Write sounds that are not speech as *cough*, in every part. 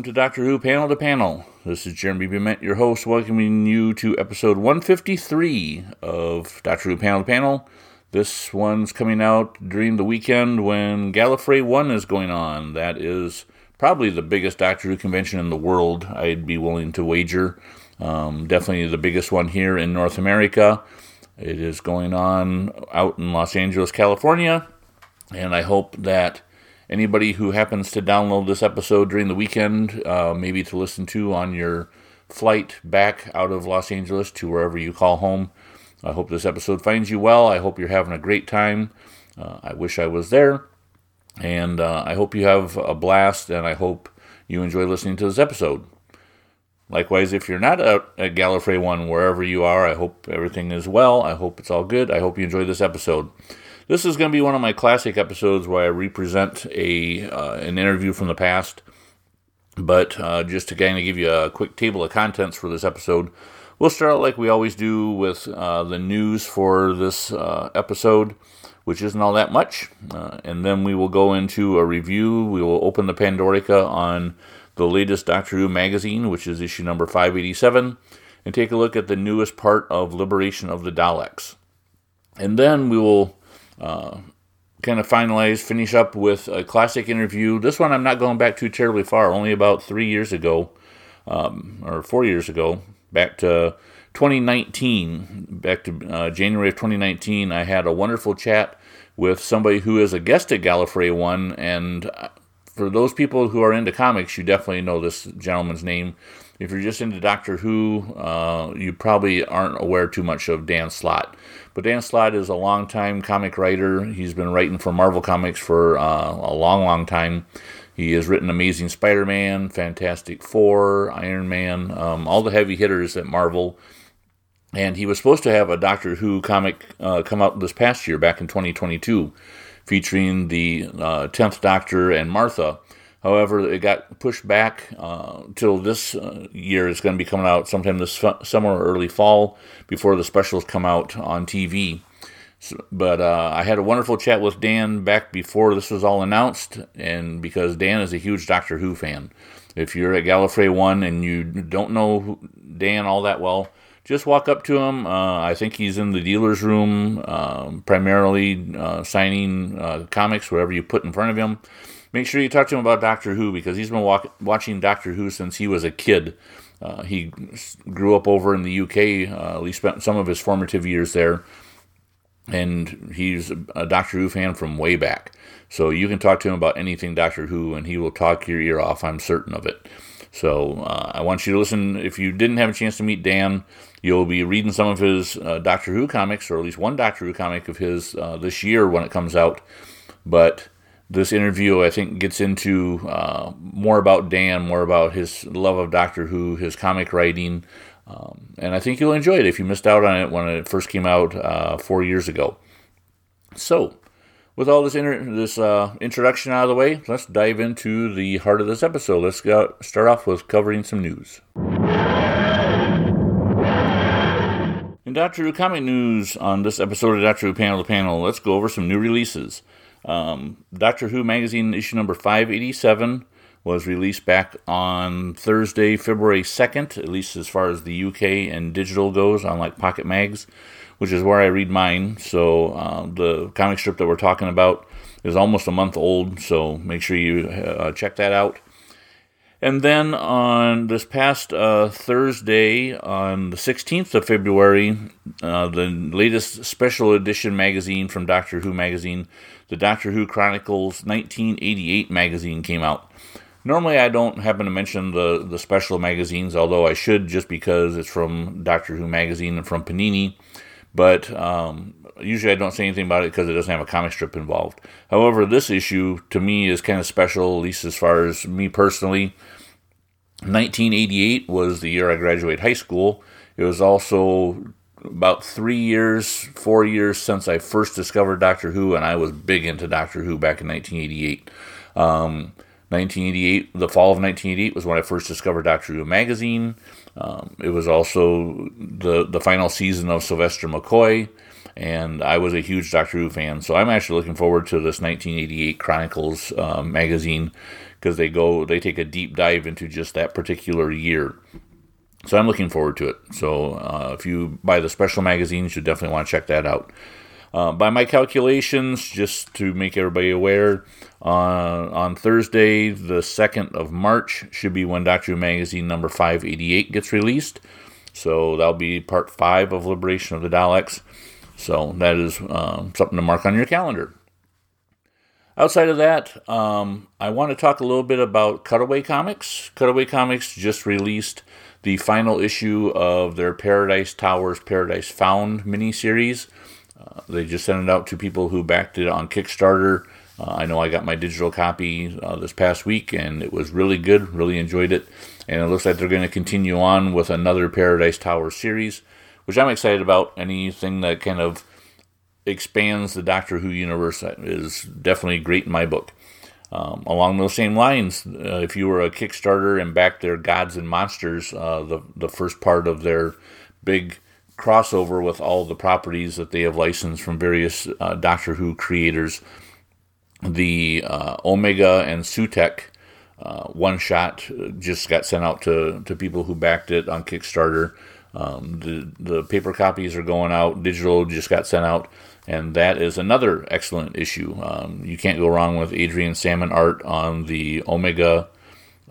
welcome to Doctor Who Panel to Panel. This is Jeremy Bement, your host, welcoming you to episode 153 of Doctor Who Panel to Panel. This one's coming out during the weekend when Gallifrey 1 is going on. That is probably the biggest Doctor Who convention in the world, I'd be willing to wager. Um, definitely the biggest one here in North America. It is going on out in Los Angeles, California, and I hope that anybody who happens to download this episode during the weekend, uh, maybe to listen to on your flight back out of Los Angeles to wherever you call home. I hope this episode finds you well. I hope you're having a great time. Uh, I wish I was there. And uh, I hope you have a blast, and I hope you enjoy listening to this episode. Likewise, if you're not at, at Gallifrey 1, wherever you are, I hope everything is well. I hope it's all good. I hope you enjoy this episode. This is going to be one of my classic episodes where I represent a uh, an interview from the past. But uh, just to kind of give you a quick table of contents for this episode, we'll start out like we always do with uh, the news for this uh, episode, which isn't all that much. Uh, and then we will go into a review. We will open the Pandorica on the latest Doctor Who magazine, which is issue number 587, and take a look at the newest part of Liberation of the Daleks. And then we will uh, kind of finalize, finish up with a classic interview. This one I'm not going back too terribly far, only about three years ago, um, or four years ago, back to 2019, back to uh, January of 2019. I had a wonderful chat with somebody who is a guest at Gallifrey One, and uh, for those people who are into comics, you definitely know this gentleman's name. If you're just into Doctor Who, uh, you probably aren't aware too much of Dan Slott. But Dan Slott is a longtime comic writer. He's been writing for Marvel Comics for uh, a long, long time. He has written Amazing Spider Man, Fantastic Four, Iron Man, um, all the heavy hitters at Marvel. And he was supposed to have a Doctor Who comic uh, come out this past year, back in 2022, featuring the uh, 10th Doctor and Martha. However, it got pushed back uh, till this uh, year. It's going to be coming out sometime this summer or early fall before the specials come out on TV. So, but uh, I had a wonderful chat with Dan back before this was all announced, and because Dan is a huge Doctor Who fan. If you're at Gallifrey 1 and you don't know Dan all that well, just walk up to him. Uh, I think he's in the dealer's room, um, primarily uh, signing uh, comics, whatever you put in front of him make sure you talk to him about Doctor Who because he's been walk- watching Doctor Who since he was a kid. Uh, he grew up over in the UK. Uh, he spent some of his formative years there, and he's a Doctor Who fan from way back. So you can talk to him about anything Doctor Who, and he will talk your ear off. I'm certain of it. So uh, I want you to listen. If you didn't have a chance to meet Dan, you'll be reading some of his uh, Doctor Who comics, or at least one Doctor Who comic of his uh, this year when it comes out. But this interview, I think, gets into uh, more about Dan, more about his love of Doctor Who, his comic writing, um, and I think you'll enjoy it if you missed out on it when it first came out uh, four years ago. So, with all this inter- this uh, introduction out of the way, let's dive into the heart of this episode. Let's go, start off with covering some news. In Doctor Who comic news on this episode of Doctor Who Panel to Panel, let's go over some new releases. Um, Doctor Who magazine issue number 587 was released back on Thursday, February 2nd, at least as far as the UK and digital goes, on like Pocket Mags, which is where I read mine. So uh, the comic strip that we're talking about is almost a month old, so make sure you uh, check that out. And then on this past uh, Thursday, on the 16th of February, uh, the latest special edition magazine from Doctor Who magazine the Doctor Who Chronicles 1988 magazine came out. Normally, I don't happen to mention the, the special magazines, although I should just because it's from Doctor Who magazine and from Panini. But um, usually I don't say anything about it because it doesn't have a comic strip involved. However, this issue to me is kind of special, at least as far as me personally. 1988 was the year I graduated high school. It was also about three years, four years since I first discovered Doctor Who, and I was big into Doctor Who back in 1988. Um, 1988, the fall of 1988 was when I first discovered Doctor Who magazine. Um, it was also the the final season of Sylvester McCoy, and I was a huge Doctor Who fan. So I'm actually looking forward to this 1988 Chronicles uh, magazine because they go they take a deep dive into just that particular year. So I'm looking forward to it. So uh, if you buy the special magazines, you definitely want to check that out. Uh, by my calculations, just to make everybody aware, uh, on Thursday, the 2nd of March, should be when Doctor Who Magazine number 588 gets released. So that'll be part 5 of Liberation of the Daleks. So that is um, something to mark on your calendar. Outside of that, um, I want to talk a little bit about Cutaway Comics. Cutaway Comics just released the final issue of their Paradise Towers Paradise Found miniseries. Uh, they just sent it out to people who backed it on Kickstarter. Uh, I know I got my digital copy uh, this past week and it was really good, really enjoyed it. And it looks like they're going to continue on with another Paradise Towers series, which I'm excited about. Anything that kind of expands the Doctor Who universe is definitely great in my book. Um, along those same lines, uh, if you were a Kickstarter and backed their Gods and Monsters, uh, the the first part of their big crossover with all the properties that they have licensed from various uh, Doctor Who creators, the uh, Omega and Sutekh uh, one shot just got sent out to, to people who backed it on Kickstarter. Um, the the paper copies are going out. Digital just got sent out and that is another excellent issue. Um, you can't go wrong with Adrian Salmon art on the Omega,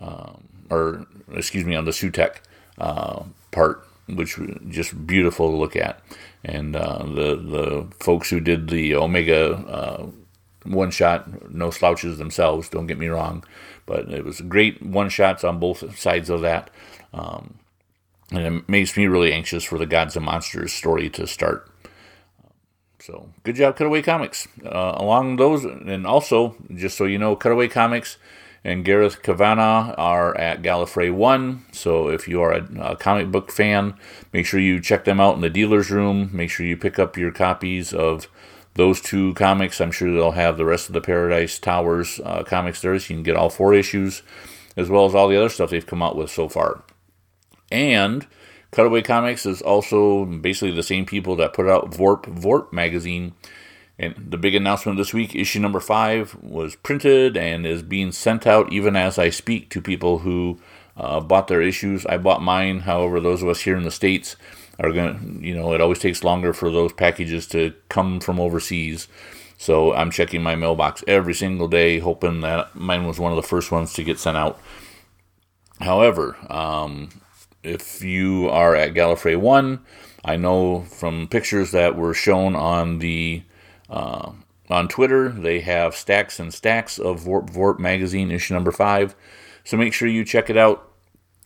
um, or excuse me, on the Sutekh uh, part, which just beautiful to look at. And uh, the the folks who did the Omega uh, one shot, no slouches themselves. Don't get me wrong, but it was great one shots on both sides of that. Um, and it makes me really anxious for the Gods and Monsters story to start. So good job, Cutaway Comics. Uh, along those, and also, just so you know, Cutaway Comics and Gareth Kavanagh are at Gallifrey 1. So if you are a, a, comic book fan, make sure you check them out in the dealer's room. Make sure you pick up your copies of those two comics. I'm sure they'll have the rest of the Paradise Towers uh, comics there, so you can get all four issues, as well as all the other stuff they've come out with so far. And Cutaway Comics is also basically the same people that put out Vworp Vworp magazine. And the big announcement this week, issue number five, was printed and is being sent out even as I speak to people who uh, bought their issues. I bought mine. However, those of us here in the States are going to, you know, it always takes longer for those packages to come from overseas. So I'm checking my mailbox every single day, hoping that mine was one of the first ones to get sent out. However, um, if you are at Gallifrey 1, I know from pictures that were shown on the uh, on Twitter, they have stacks and stacks of Vworp Vworp magazine issue number 5. So make sure you check it out.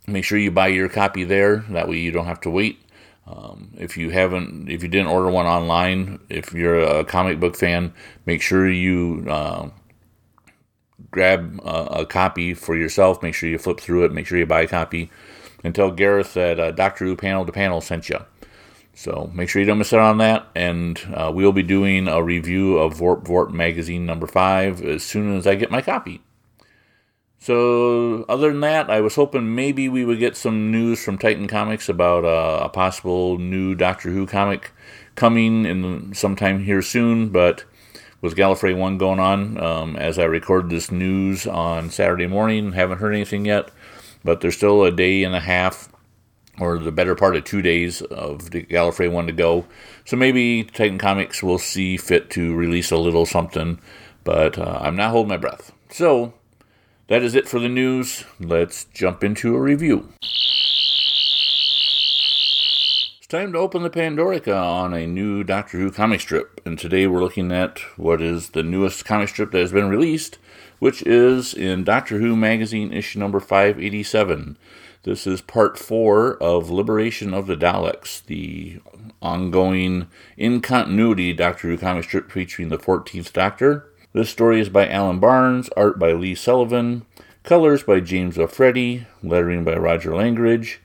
Make sure you buy your copy there. That way you don't have to wait. Um, if you haven't, if you didn't order one online, if you're a comic book fan, make sure you uh, grab a, a copy for yourself. Make sure you flip through it. Make sure you buy a copy and tell Gareth that uh, Doctor Who Panel to Panel sent you. So make sure you don't miss out on that. And uh, we'll be doing a review of Vworp Vworp magazine number five as soon as I get my copy. So, other than that, I was hoping maybe we would get some news from Titan Comics about uh, a possible new Doctor Who comic coming in sometime here soon. But with Gallifrey 1 going on, um, as I record this news on Saturday morning, haven't heard anything yet but there's still a day and a half or the better part of two days of the Gallifrey one to go. So maybe Titan Comics will see fit to release a little something, but uh, I'm not holding my breath. So that is it for the news. Let's jump into a review. It's time to open the Pandorica on a new Doctor Who comic strip, and today we're looking at what is the newest comic strip that has been released, which is in Doctor Who Magazine issue number 587. This is part four of Liberation of the Daleks, the ongoing in continuity Doctor Who comic strip featuring the 14th Doctor. This story is by Alan Barnes, art by Lee Sullivan, colors by James Offredi, lettering by Roger Langridge,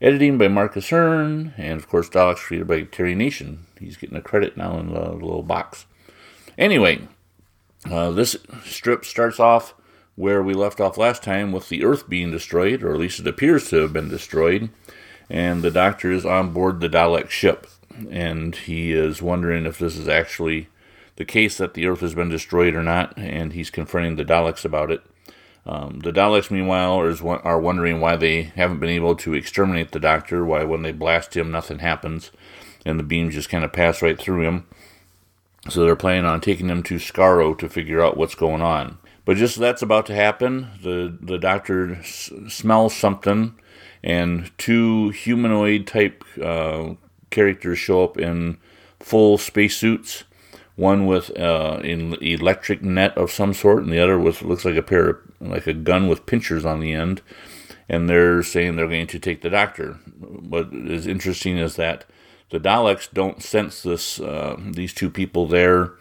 editing by Marcus Hearn, and of course, Daleks created by Terry Nation. He's getting a credit now in the little box. Anyway, uh, this strip starts off where we left off last time with the Earth being destroyed, or at least it appears to have been destroyed, and the Doctor is on board the Dalek ship. and he is wondering if this is actually the case that the Earth has been destroyed or not, and he's confronting the Daleks about it. Um, the Daleks, meanwhile, are wondering why they haven't been able to exterminate the Doctor, why when they blast him, nothing happens, and the beams just kind of pass right through him. So they're planning on taking them to Skaro to figure out what's going on. But just that's about to happen. The the Doctor s- smells something, and two humanoid type uh, characters show up in full spacesuits one with uh, an electric net of some sort, and the other with looks like a pair of, like a gun with pinchers on the end. And they're saying they're going to take the doctor. What is interesting is that the Daleks don't sense this uh, these two people there,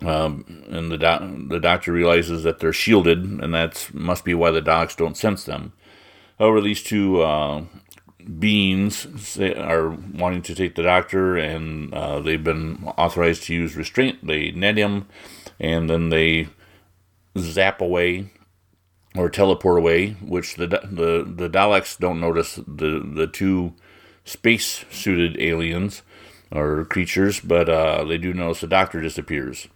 um, and the do- the doctor realizes that they're shielded, and that must be why the Daleks don't sense them. However, these two uh, beings are wanting to take the doctor, and uh, they've been authorized to use restraint. They net him, and then they zap away or teleport away, which the the the Daleks don't notice the the two space suited aliens or creatures, but uh, they do notice the doctor disappears.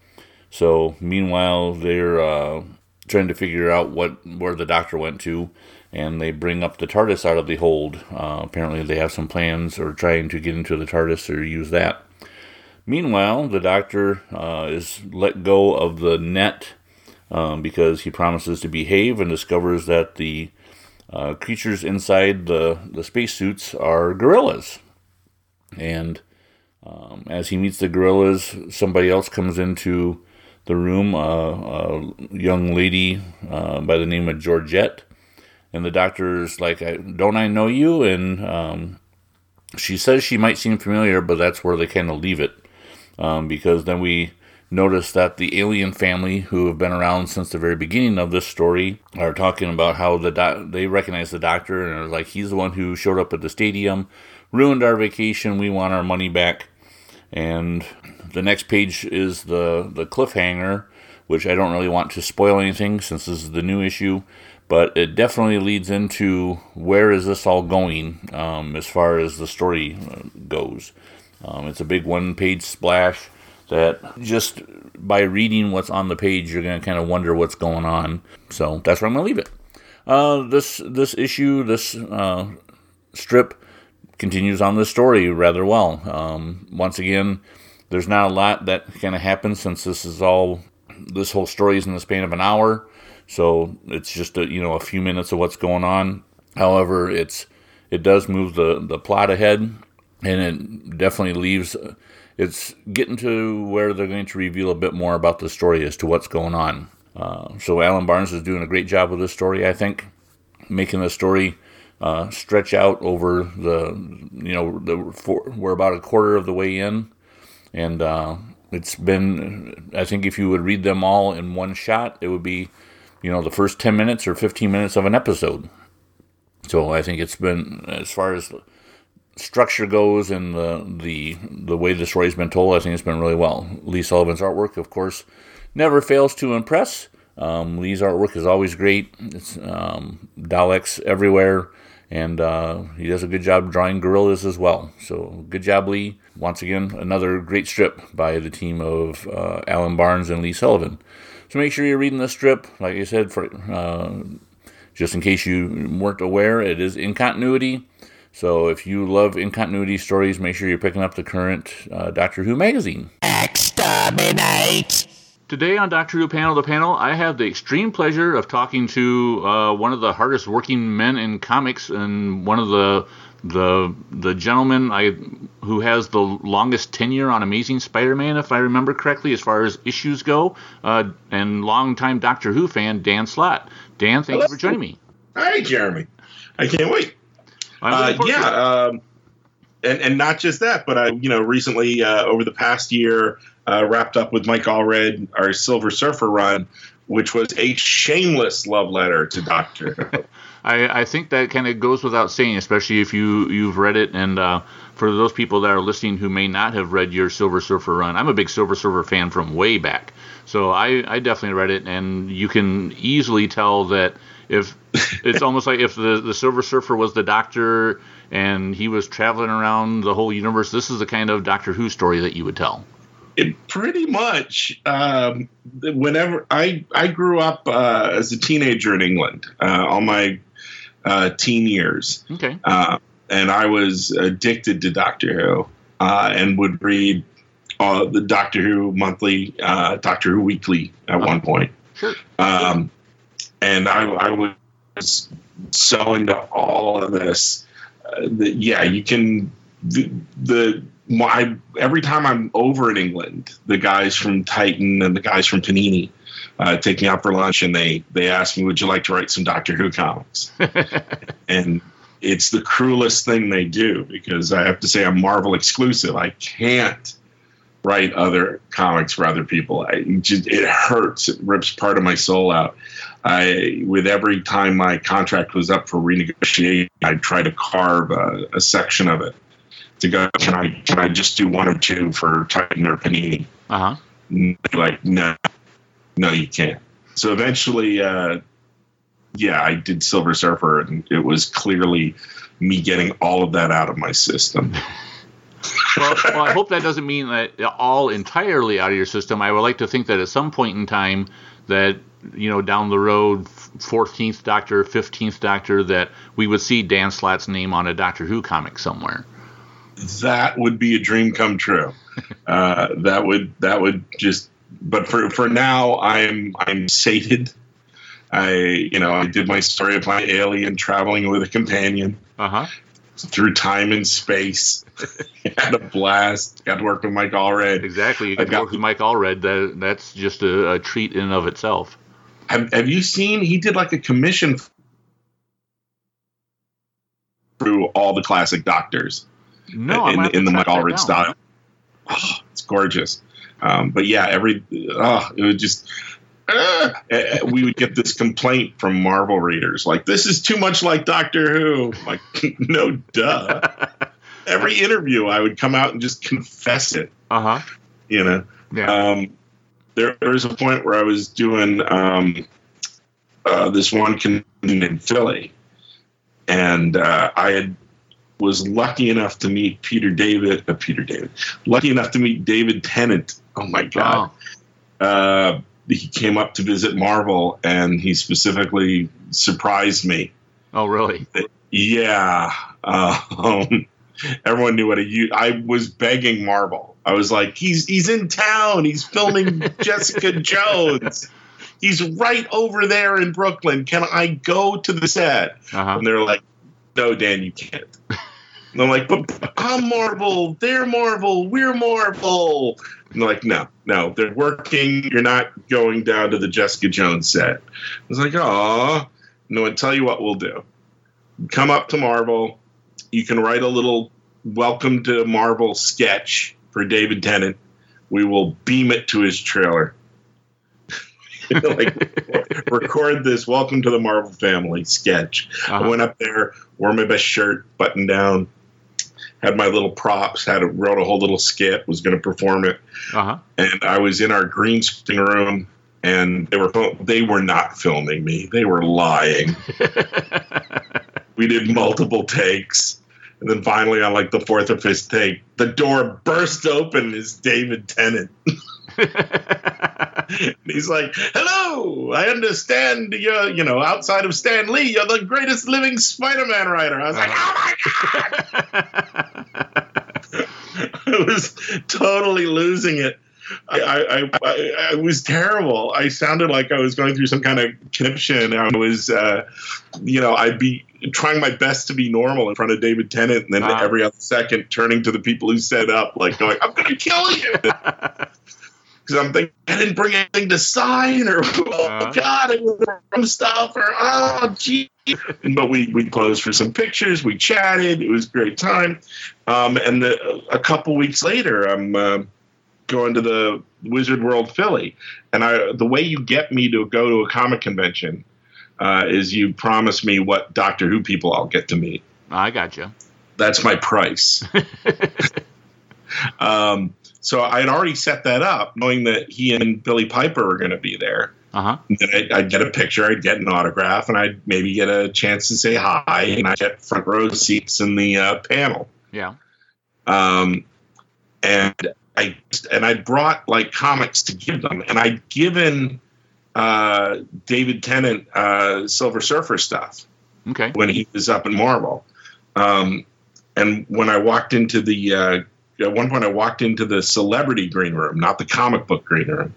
So meanwhile, they're uh, trying to figure out what where the doctor went to, and they bring up the TARDIS out of the hold. Uh, apparently, they have some plans or trying to get into the TARDIS or use that. Meanwhile, the Doctor uh, is let go of the net um, because he promises to behave and discovers that the uh, creatures inside the, the spacesuits are gorillas. And um, as he meets the gorillas, somebody else comes into the room, uh, a young lady uh, by the name of Georgette and the doctor's like, "Don't I know you?" And um, she says she might seem familiar, but that's where they kind of leave it, um, because then we notice that the alien family, who have been around since the very beginning of this story, are talking about how the do- they recognize the doctor and are like, "He's the one who showed up at the stadium, ruined our vacation. We want our money back." And the next page is the the cliffhanger, which I don't really want to spoil anything since this is the new issue but it definitely leads into where is this all going um, as far as the story uh, goes. Um, it's a big one page splash that just by reading what's on the page, you're going to kind of wonder what's going on. So that's where I'm going to leave it. Uh, this this issue, this uh, strip continues on the story rather well. Um, once again, there's not a lot that kind of happens since this is all this whole story is in the span of an hour. So it's just a, you know a few minutes of what's going on. However, it's it does move the the plot ahead, and it definitely leaves. It's getting to where they're going to reveal a bit more about the story as to what's going on. Uh, so Alan Barnes is doing a great job with this story, I think, making the story uh, stretch out over the you know the for, we're about a quarter of the way in, and uh, it's been I think if you would read them all in one shot, it would be you know, the first 10 minutes or 15 minutes of an episode. So I think it's been, as far as structure goes and the, the, the way the story's been told, I think it's been really well. Lee Sullivan's artwork, of course, never fails to impress. Um, Lee's artwork is always great. It's um, Daleks everywhere, and uh, he does a good job drawing gorillas as well. So good job, Lee. Once again, another great strip by the team of uh, Alan Barnes and Lee Sullivan. So make sure you're reading the strip. Like I said, for uh, just in case you weren't aware, it is in continuity. So if you love incontinuity stories, make sure you're picking up the current uh, Doctor Who magazine. Exterminate! Today on Doctor Who Panel the Panel, I have the extreme pleasure of talking to uh, one of the hardest working men in comics and one of the the the gentleman I who has the longest tenure on Amazing Spider-Man, if I remember correctly, as far as issues go, uh, and longtime Doctor Who fan Dan Slott. Dan, thank Hello. you for joining me. Hi, Jeremy. I can't wait. Uh, yeah, um, and and not just that, but I you know recently uh, over the past year uh, wrapped up with Mike Allred our Silver Surfer run, which was a shameless love letter to Doctor. *laughs* I, I think that kind of goes without saying, especially if you you've read it. And uh, for those people that are listening who may not have read your Silver Surfer run, I'm a big Silver Surfer fan from way back. So I, I definitely read it, and you can easily tell that if it's *laughs* almost like if the the Silver Surfer was the Doctor and he was traveling around the whole universe, this is the kind of Doctor Who story that you would tell. It pretty much. Um, whenever I I grew up uh, as a teenager in England, uh, all my uh, teen years. Okay. Uh, and I was addicted to Doctor Who uh, and would read uh, the Doctor Who monthly, Doctor Who weekly at uh-huh. one point. Sure. Um, and I, I, was so into all of this. that, yeah, you can the, the my every time I'm over in England, the guys from Titan and the guys from Panini uh, take me out for lunch, and they they ask me, "Would you like to write some Doctor Who comics?" *laughs* and it's the cruelest thing they do because I have to say I'm Marvel exclusive. I can't write other comics for other people. I just, it hurts. It rips part of my soul out. I, with every time my contract was up for renegotiation, I'd try to carve a, a section of it to go. Can I can I just do one or two for Titan or Panini? Uh huh. Like no, no, you can't. So eventually, uh, yeah, I did Silver Surfer, and it was clearly me getting all of that out of my system. well, well, I hope that doesn't mean that all entirely out of your system. I would like to think that at some point in time, that you know, down the road, 14th Doctor, 15th Doctor, that we would see Dan Slott's name on a Doctor Who comic somewhere that would be a dream come true. *laughs* Uh, that would that would just. But for for now, I'm I'm sated. I you know I did my story of my alien traveling with a companion uh-huh. Through time and space. *laughs* Had a blast. Got to work with Mike Allred. Exactly, you got to work with Mike Allred. That that's just a, a treat in and of itself. Have, have you seen? He did like a commission through all the classic Doctors. No, in, in the Mike Allred style. Oh, it's gorgeous. Um, but yeah, every oh, it was just uh, we would get this complaint from Marvel readers like this is too much like Doctor Who. like *laughs* no, duh. every interview, I would come out and just confess it. Uh huh. You know. Yeah. Um, there, there was a point where I was doing um, uh, this one convention in Philly, and uh, I had was lucky enough to meet Peter David, uh, Peter David, lucky enough to meet David Tennant. Oh my God. Oh. Uh, he came up to visit Marvel and he specifically surprised me. Oh, really? Yeah. Um, everyone knew what a. I was begging Marvel. I was like, he's he's in town. He's filming *laughs* Jessica Jones. He's right over there in Brooklyn. Can I go to the set? Uh-huh. And they're like, no, Dan, you can't. And I'm like, but I'm Marvel, they're Marvel, we're Marvel. Like, no, no, they're working. You're not going down to the Jessica Jones set. I was like, oh, no, I tell you what we'll do. Come up to Marvel. You can write a little welcome to Marvel sketch for David Tennant. We will beam it to his trailer. *laughs* like *laughs* record this welcome to the Marvel family sketch. Uh-huh. I went up there, wore my best shirt, button down, had my little props, had a, wrote a whole little skit, was going to perform it, uh-huh. and I was in our green screen room, and they were they were not filming me; they were lying. *laughs* we did multiple takes, and then finally, on like the fourth or fifth take, the door burst open. Is David Tennant? *laughs* he's like, "Hello, I understand you're, you know, outside of Stan Lee, you're the greatest living Spider-Man writer." I was like, "Oh my god!" *laughs* I was totally losing it. I, I, I, I, was terrible. I sounded like I was going through some kind of conniption. I was, uh, you know, I'd be trying my best to be normal in front of David Tennant, and then uh, every other second turning to the people who set up, like going, "I'm going to kill you." *laughs* because I'm thinking I didn't bring anything to sign or *laughs* oh uh, god, I was from stuff or oh gee. But we we posed for some pictures, we chatted, it was a great time. Um, and the, a couple weeks later, I'm uh, going to the Wizard World Philly, and I the way you get me to go to a comic convention uh, is you promise me what Doctor Who people I'll get to meet. I got you. That's my price. *laughs* um, so I had already set that up, knowing that he and Billie Piper were going to be there. Uh-huh. Then I'd, I'd, get a picture, I'd get an autograph, and I'd maybe get a chance to say hi, and I'd get front row seats in the uh, panel. Yeah. Um, and I and I brought like comics to give them, and I'd given uh, David Tennant uh, Silver Surfer stuff. Okay. When he was up in Marvel, um, and when I walked into the uh, at one point I walked into the celebrity green room, not the comic book green room,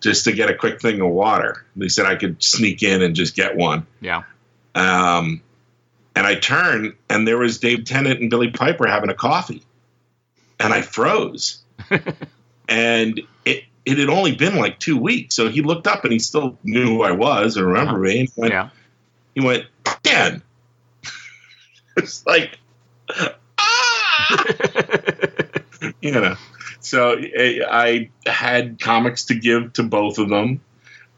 just to get a quick thing of water. They said I could sneak in and just get one. Yeah. Um, and I turned, and there was Dave Tennant and Billie Piper having a coffee, and I froze. *laughs* and it it had only been like two weeks, so he looked up and he still knew who I was and remember uh-huh. me. He went, yeah. He went, Dan. *laughs* it's like, *laughs* ah, *laughs* you know. So I had comics to give to both of them,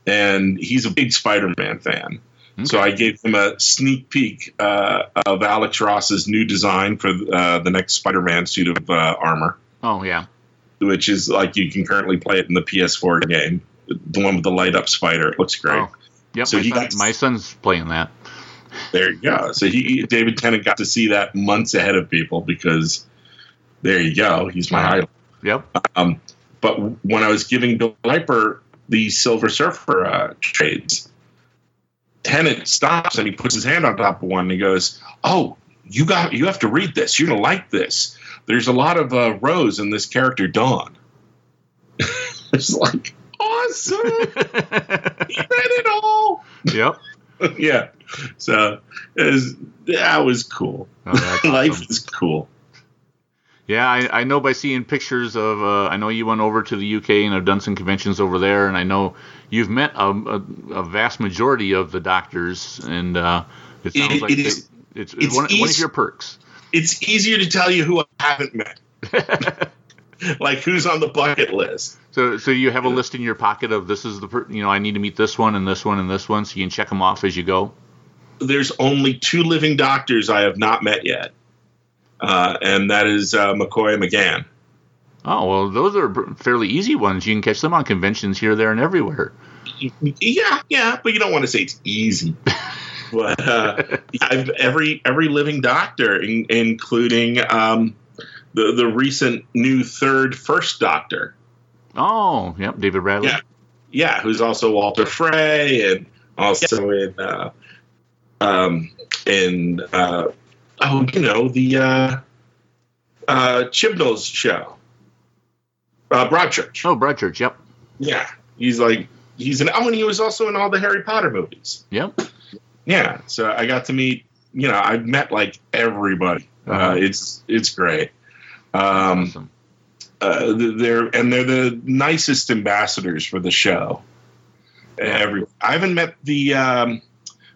and he's a big Spider-Man fan. Okay. So I gave him a sneak peek uh, of Alex Ross's new design for uh, the next Spider-Man suit of uh, armor. Oh yeah, which is like you can currently play it in the PS4 game, the one with the light up spider. It looks great. Oh. Yep, so my, he son, got my son's playing that. There you go. So he David Tennant got to see that months ahead of people because there you go. He's my idol. Yep. Um, but when I was giving Bill Piper the Silver Surfer uh, trades, Tennant stops and he puts his hand on top of one and he goes, "Oh, you got you have to read this. You're gonna like this. There's a lot of uh, Rose in this character Dawn." *laughs* it's like awesome. *laughs* he read it all. Yep. *laughs* yeah. So it was, that was cool. Oh, Life awesome. is cool. Yeah, I, I know by seeing pictures of. Uh, I know you went over to the UK and have done some conventions over there, and I know you've met a, a, a vast majority of the doctors, and uh, it sounds it, like it is, it's, it's one, one, of your perks. It's easier to tell you who I haven't met. *laughs* like who's on the bucket *laughs* list. So, so you have a list in your pocket of this is the per- you know I need to meet this one and this one and this one, so you can check them off as you go. There's only two living doctors I have not met yet uh, and that is uh, McCoy McGann. Oh well, those are fairly easy ones. You can catch them on conventions here, there, and everywhere. Yeah, yeah, but you don't want to say it's easy. *laughs* but uh, I've every every living doctor, in, including um, the the recent new third first doctor. Oh, yep, David Bradley. Yeah, yeah, who's also Walder Frey and also in uh, um, in uh, oh, you know, the uh, uh, Chibnall's show, uh, Broadchurch. Oh, Broadchurch. Yep. Yeah, he's like he's an. Oh, and he was also in all the Harry Potter movies. Yep. Yeah, so I got to meet. You know, I've met like everybody. Uh, uh-huh. Uh, it's it's great. Um, awesome. Uh, they're and they're the nicest ambassadors for the show. Every I haven't met the um,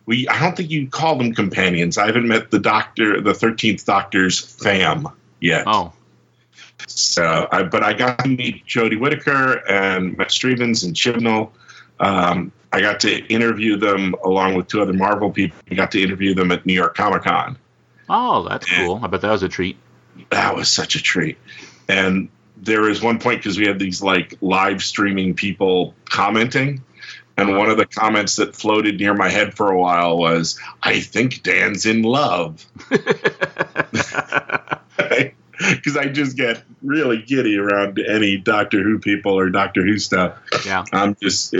we I don't think you call them companions. I haven't met the Doctor, the Thirteenth Doctor's fam yet. Oh, so I, but I got to meet Jodie Whittaker and Matt Strevens and Chibnall. Um, I got to interview them along with two other Marvel people. I got to interview them at New York Comic Con. Oh, that's and cool. I bet that was a treat. That was such a treat. And there was one point because we had these like live streaming people commenting and one of the comments that floated near my head for a while was, I think Dan's in love. *laughs* Because I just get really giddy around any Doctor Who people or Doctor Who stuff. Yeah. I'm just,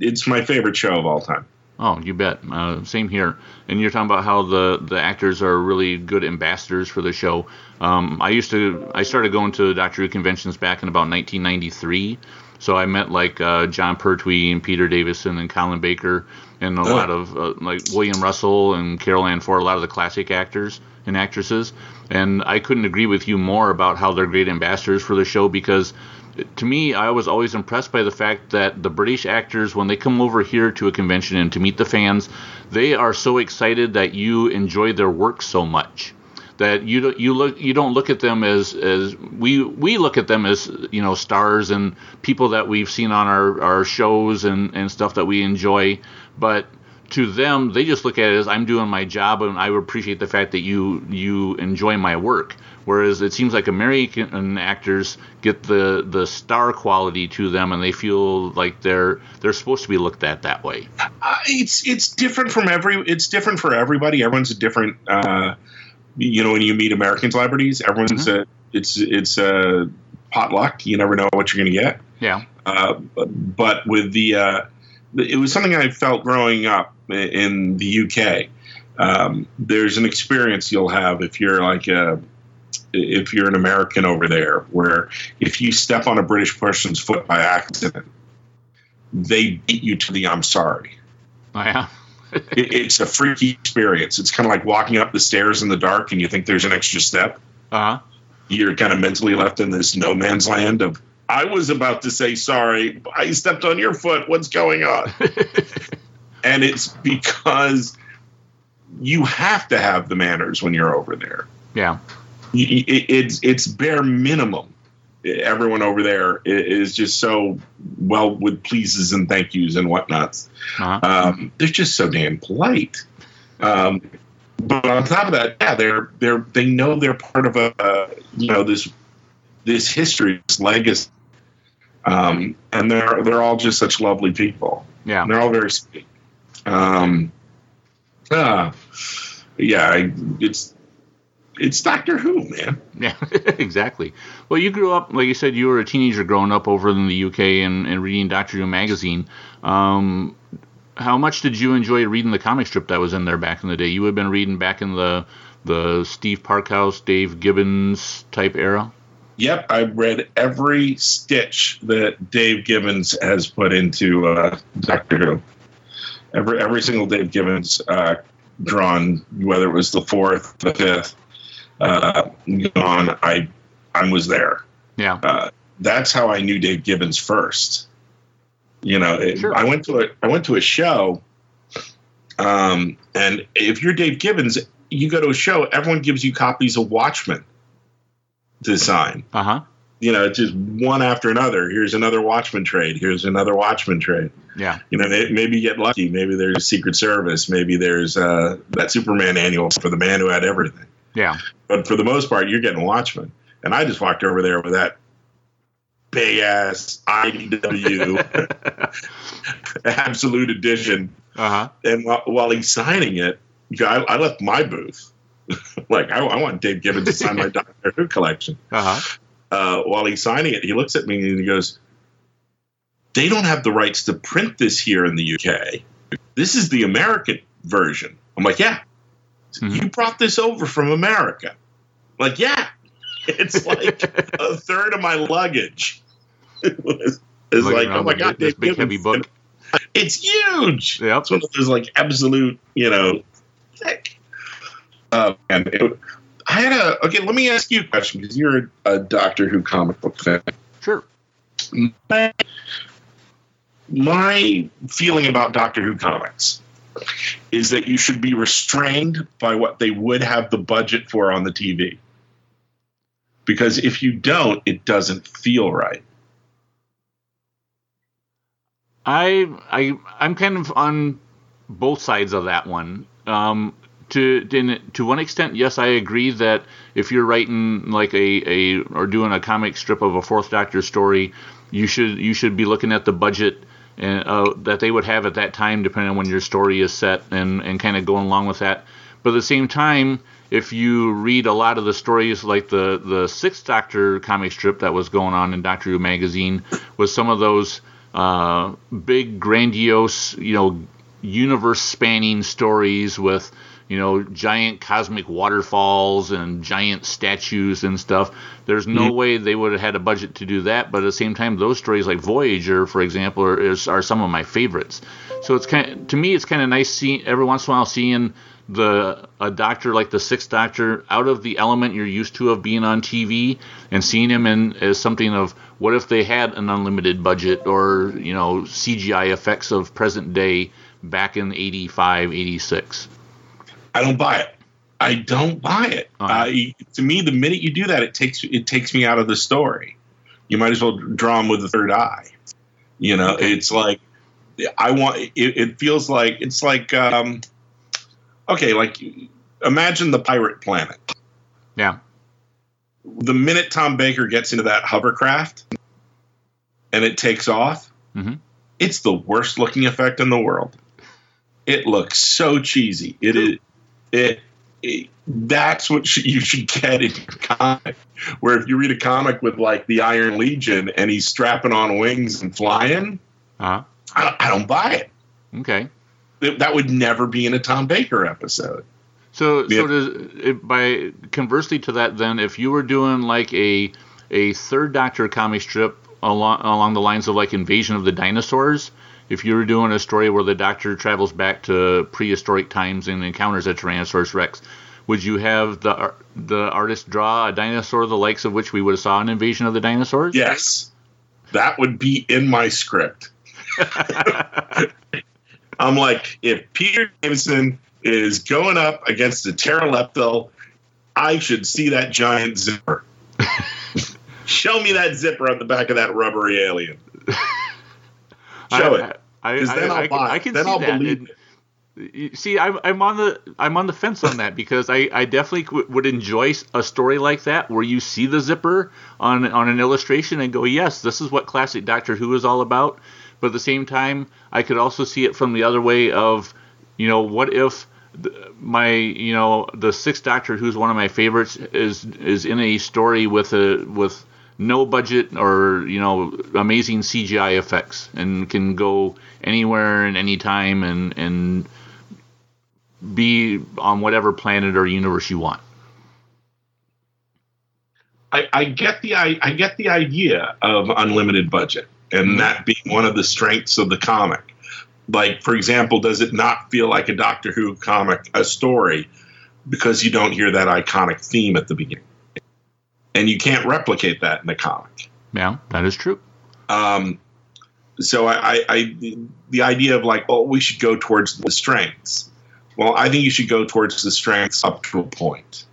it's my favorite show of all time. Oh, you bet. Uh, same here. And you're talking about how the, the actors are really good ambassadors for the show. Um, I used to, I started going to Doctor Who conventions back in about 1993 so I met like uh, Jon Pertwee and Peter Davison and Colin Baker and a oh. lot of uh, like William Russell and Carole Ann Ford, a lot of the classic actors and actresses. And I couldn't agree with you more about how they're great ambassadors for the show because to me, I was always impressed by the fact that the British actors, when they come over here to a convention and to meet the fans, they are so excited that you enjoy their work so much that you you look you don't look at them as as we we look at them as you know stars and people that we've seen on our, our shows and, and stuff that we enjoy but to them, they just look at it as I'm doing my job, and I appreciate the fact that you you enjoy my work. Whereas it seems like American actors get the the star quality to them, and they feel like they're they're supposed to be looked at that way. Uh, it's it's different from every. It's different for everybody. Everyone's a different. Uh, you know, when you meet American celebrities, everyone's mm-hmm. a it's it's a potluck. You never know what you're going to get. Yeah. Uh, but with the, uh, it was something I felt growing up in the UK. Um, there's an experience you'll have if you're like a, if you're an American over there, where if you step on a British person's foot by accident, they beat you to the I'm sorry. Oh, yeah. It, it's a freaky experience. It's kind of like walking up the stairs in the dark and you think there's an extra step. Uh huh. You're kind of mentally left in this no man's land of, I was about to say sorry. I stepped on your foot. What's going on? *laughs* and it's because you have to have the manners when you're over there. Yeah, it's it's bare minimum. Everyone over there is just so well with pleases and thank yous and whatnots. Uh-huh. Um, they're just so damn polite. Um, but on top of that, yeah, they're they're they know they're part of a uh, you know this this history, this legacy, um, and they're they're all just such lovely people. Yeah, and they're all very sweet. Um, uh, yeah, I, it's it's Doctor Who, man. Yeah, *laughs* exactly. Well, you grew up, like you said, you were a teenager growing up over in the UK and, and reading Doctor Who magazine. Um, how much did you enjoy reading the comic strip that was in there back in the day? You had been reading back in the the Steve Parkhouse, Dave Gibbons type era. Yep, I read every stitch that Dave Gibbons has put into uh, Doctor Who. Every every single Dave Gibbons uh, drawn, whether it was the fourth, the fifth, uh, gone, I I was there. Yeah, uh, that's how I knew Dave Gibbons first. You know, sure. I went to a I went to a show, um, and if you're Dave Gibbons, you go to a show, everyone gives you copies of Watchmen to sign. Uh huh. You know, it's just one after another. Here's another Watchmen trade. Here's another Watchmen trade. Yeah. You know, maybe you get lucky. Maybe there's Secret Service. Maybe there's uh, that Superman annual for the man who had everything. Yeah. But for the most part, you're getting Watchmen. And I just walked over there with that big ass IDW *laughs* Absolute Edition. Uh-huh. And while, while, he's signing it, I, I left my booth. *laughs* like, I, I, want Dave Gibbons to sign my *laughs* Doctor Who collection. Uh-huh. Uh, while he's signing it, he looks at me and he goes, They don't have the rights to print this here in the UK. This is the American version. I'm like, Yeah. Mm-hmm. You brought this over from America. Like, yeah. It's *laughs* like a third of my luggage. *laughs* it's like, oh my God, this big heavy book. It's huge. Yeah. It's one of those like absolute, you know, thick. Uh, and it, I had a okay. Let me ask you a question because you're a, a Doctor Who comic book fan. Sure. My, my feeling about Doctor Who comics is that you should be restrained by what they would have the budget for on the TV. Because if you don't, it doesn't feel right. I I I'm kind of on both sides of that one. Um, to in, to one extent, yes, I agree that if you're writing like a, a or doing a comic strip of a Fourth Doctor story, you should you should be looking at the budget and uh, that they would have at that time, depending on when your story is set, and and kind of going along with that. But at the same time, if you read a lot of the stories, like the the Sixth Doctor comic strip that was going on in Doctor Who magazine, was some of those uh, big, grandiose, you know, universe spanning stories with you know, giant cosmic waterfalls and giant statues and stuff. There's no mm-hmm. way they would have had a budget to do that. But at the same time, those stories like Voyager, for example, are, is, are some of my favorites. So it's kind of, to me, it's kind of nice seeing every once in a while seeing the a doctor like the sixth doctor out of the element you're used to of being on TV and seeing him in as something of what if they had an unlimited budget or you know CGI effects of present day back in 85 86 I don't buy it. I don't buy it. Uh, to me, the minute you do that, it takes it takes me out of the story. You might as well draw them with the third eye. You know, it's like I want it, it feels like it's like um, okay, like imagine the pirate planet. Yeah. The minute Tom Baker gets into that hovercraft and it takes off, mm-hmm. it's the worst looking effect in the world. It looks so cheesy. It is it, it that's what sh- you should get in your comic. Where if you read a comic with like the Iron Legion and he's strapping on wings and flying, uh-huh. I, I don't buy it. Okay, that would never be in a Tom Baker episode. So, yeah. so does, by conversely to that, then, if you were doing like a a third Doctor comic strip along along the lines of like Invasion of the Dinosaurs, if you were doing a story where the Doctor travels back to prehistoric times and encounters a Tyrannosaurus Rex, would you have the the artist draw a dinosaur the likes of which we would have saw in Invasion of the Dinosaurs? Yes, that would be in my script. *laughs* I'm like, if Peter Davison is going up against a pterodactyl, I should see that giant zipper. *laughs* Show me that zipper on the back of that rubbery alien. Show I, it. I, then I, I'll buy I, can then see I'll that. believe it. See, I'm, I'm on the I'm on the fence on that because I, I definitely w- would enjoy a story like that where you see the zipper on on an illustration and go, yes, this is what classic Doctor Who is all about. But at the same time, I could also see it from the other way of, you know, what if my you know the Sixth Doctor, who's one of my favorites, is is in a story with a with no budget or you know amazing CGI effects and can go anywhere and anytime and and be on whatever planet or universe you want. I, I get the I, I, get the idea of unlimited budget and mm-hmm. that being one of the strengths of the comic. Like, for example, does it not feel like a Doctor Who comic, a story, because you don't hear that iconic theme at the beginning? And you can't replicate that in the comic. Yeah, that is true. Um, so I, I, I, the idea of like, oh, we should go towards the strengths. Well, I think you should go towards the strengths up to a point.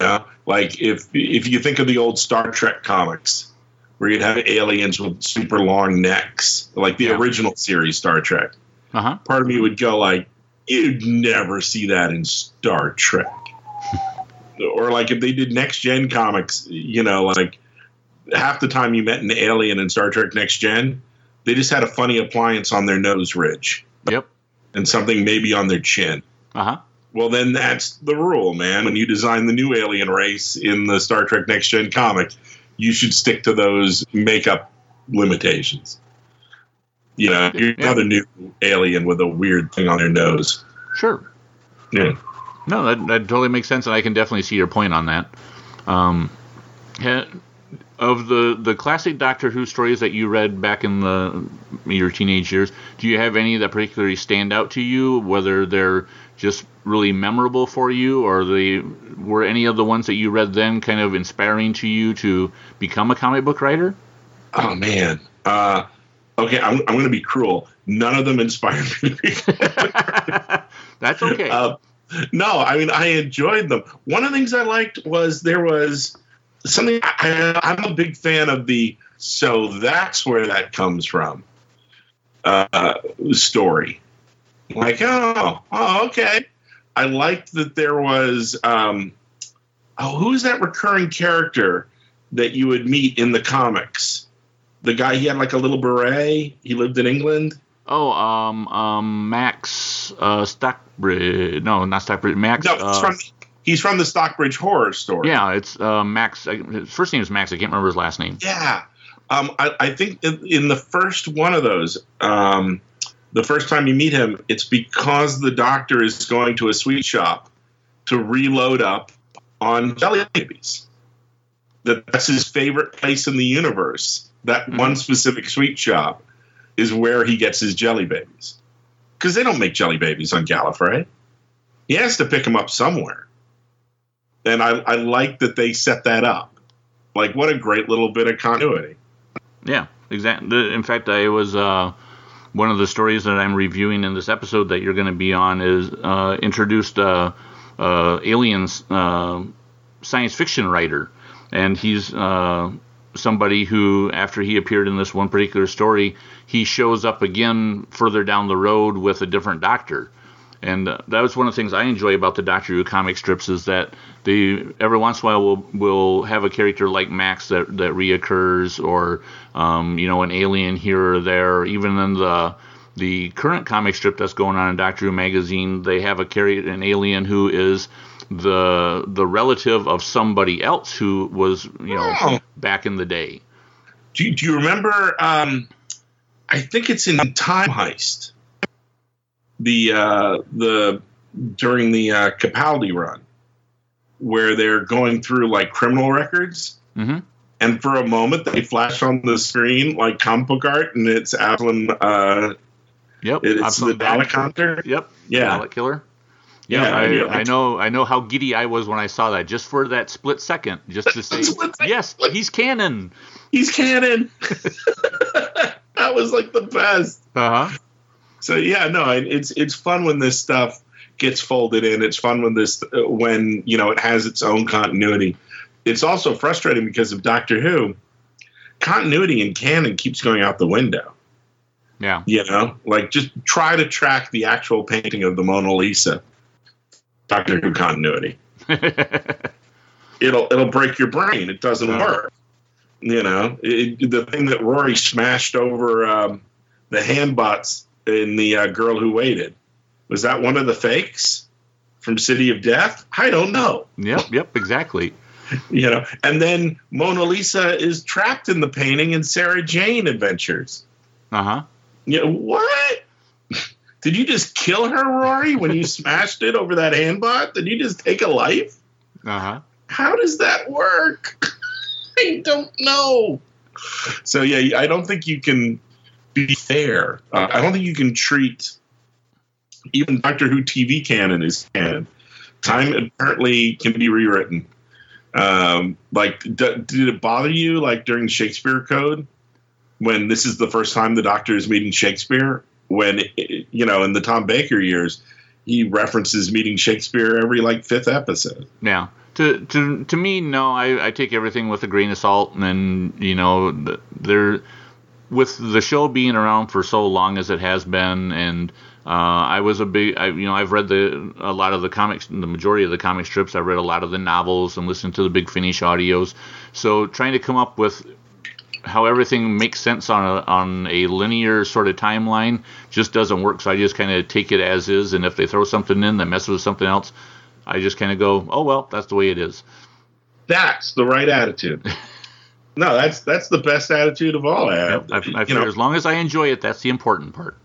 Yeah, like if if you think of the old Star Trek comics, where you'd have aliens with super long necks, like the yeah. original series Star Trek. Uh-huh. Part of me would go like, you'd never see that in Star Trek. *laughs* or like if they did next gen comics, you know, like half the time you met an alien in Star Trek Next Gen, they just had a funny appliance on their nose ridge. Yep. And something maybe on their chin. Uh huh. Well, then that's the rule, man. When you design the new alien race in the Star Trek Next Gen comic, you should stick to those makeup limitations. You know, you're yeah. not a new alien with a weird thing on their nose. Sure. Yeah. No, that, that totally makes sense, and I can definitely see your point on that. Um, of the the classic Doctor Who stories that you read back in the your teenage years, do you have any that particularly stand out to you? Whether they're just really memorable for you, or they were any of the ones that you read then kind of inspiring to you to become a comic book writer? Oh man, uh, okay, I'm, I'm going to be cruel. None of them inspired me. *laughs* That's okay. Uh, no, I mean I enjoyed them. One of the things I liked was there was something. I, I'm a big fan of the so that's where that comes from uh, story. Like, oh, oh, okay. I liked that there was, um, oh, who's that recurring character that you would meet in the comics? The guy, he had like a little beret. He lived in England. Oh, um, um, Max uh, Stockbridge. No, not Stockbridge. Max. No, uh, from, he's from the Stockbridge Horror Story. Yeah, it's uh, Max. His first name is Max. I can't remember his last name. Yeah, um, I, I, think in, in, the first one of those, um, the first time you meet him, it's because the doctor is going to a sweet shop to reload up on jelly babies. That that's his favorite place in the universe. That mm-hmm. one specific sweet shop is where he gets his jelly babies. Because they don't make jelly babies on Gallifrey. He has to pick them up somewhere. And I, I like that they set that up. Like, what a great little bit of continuity. Yeah, exactly. In fact, I was uh, one of the stories that I'm reviewing in this episode that you're going to be on is uh, introduced uh, uh, aliens uh, science fiction writer, and he's uh, somebody who, after he appeared in this one particular story, he shows up again further down the road with a different doctor. And uh, that was one of the things I enjoy about the Doctor Who comic strips is that they every once in a while will will have a character like Max that that reoccurs, or um, you know an alien here or there. Even in the the current comic strip that's going on in Doctor Who magazine, they have a character an alien who is the the relative of somebody else who was you know oh. back in the day. Do, do you remember? Um, I think it's in Time Heist. The uh, the during the uh, Capaldi run, where they're going through like criminal records, mm-hmm. and for a moment they flash on the screen like comic book art, and it's Abslom. Uh, yep, it's the Dalek Hunter. Yep, yeah, Dalek Killer. Yeah, yeah, I, yeah, I, know. I know how giddy I was when I saw that, just for that split second, just to *laughs* say, yes, he's canon. He's canon. *laughs* that was like the best. Uh huh. So yeah, no, it's it's fun when this stuff gets folded in. It's fun when this when you know it has its own continuity. It's also frustrating because of Doctor Who. Continuity in canon keeps going out the window. Yeah. You know, like just try to track the actual painting of the Mona Lisa Doctor Who continuity. *laughs* it'll it'll break your brain. It doesn't work. You know, it, the thing that Rory smashed over um, the handbots in the uh, Girl Who Waited was that one of the fakes from City of Death? I don't know. Yep, yep, exactly. *laughs* you know, and then Mona Lisa is trapped in the painting in Sarah Jane Adventures. Uh huh. You know, what? *laughs* Did you just kill her, Rory, when you *laughs* smashed it over that handbot? Did you just take a life? Uh huh. How does that work? I don't know. So yeah, I don't think you can be fair. Uh, I don't think you can treat even Doctor Who TV canon is canon. Time apparently can be rewritten. Um, like, d- did it bother you like during Shakespeare Code when this is the first time the Doctor is meeting Shakespeare? when you know in the Tom Baker years, he references meeting Shakespeare every like fifth episode. Yeah. To, to, to me, no, I, I take everything with a grain of salt, and then you know, there, with the show being around for so long as it has been, and uh, I was a big, I, you know, I've read the a lot of the comics, the majority of the comic strips. I've read a lot of the novels and listened to the Big Finish audios. So trying to come up with how everything makes sense on a on a linear sort of timeline just doesn't work. So I just kind of take it as is, and if they throw something in that messes with something else, I just kind of go, oh well, that's the way it is. That's the right attitude. *laughs* no, that's that's the best attitude of all. I, I, I as long as I enjoy it, that's the important part.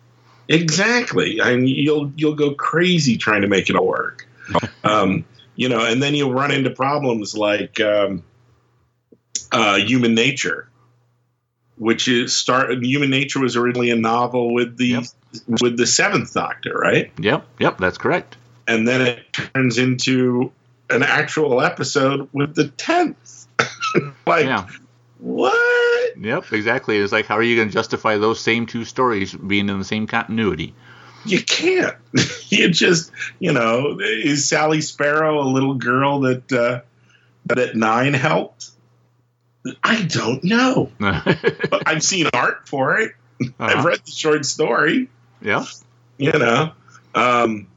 Exactly. Mean, you'll you'll go crazy trying to make it all work. *laughs* um, you know, and then you'll run into problems like um, uh, human nature which is start Human Nature was originally a novel with the yep. with the Seventh Doctor, right? Yep, yep, that's correct. And then it turns into an actual episode with the tenth. *laughs* like, yeah. What? Yep, exactly. It's like, how are you going to justify those same two stories being in the same continuity? You can't. *laughs* you just, you know, is Sally Sparrow a little girl that uh, that at nine helped? I don't know. *laughs* but I've seen art for it. Uh-huh. I've read the short story. Yeah. You know. Um,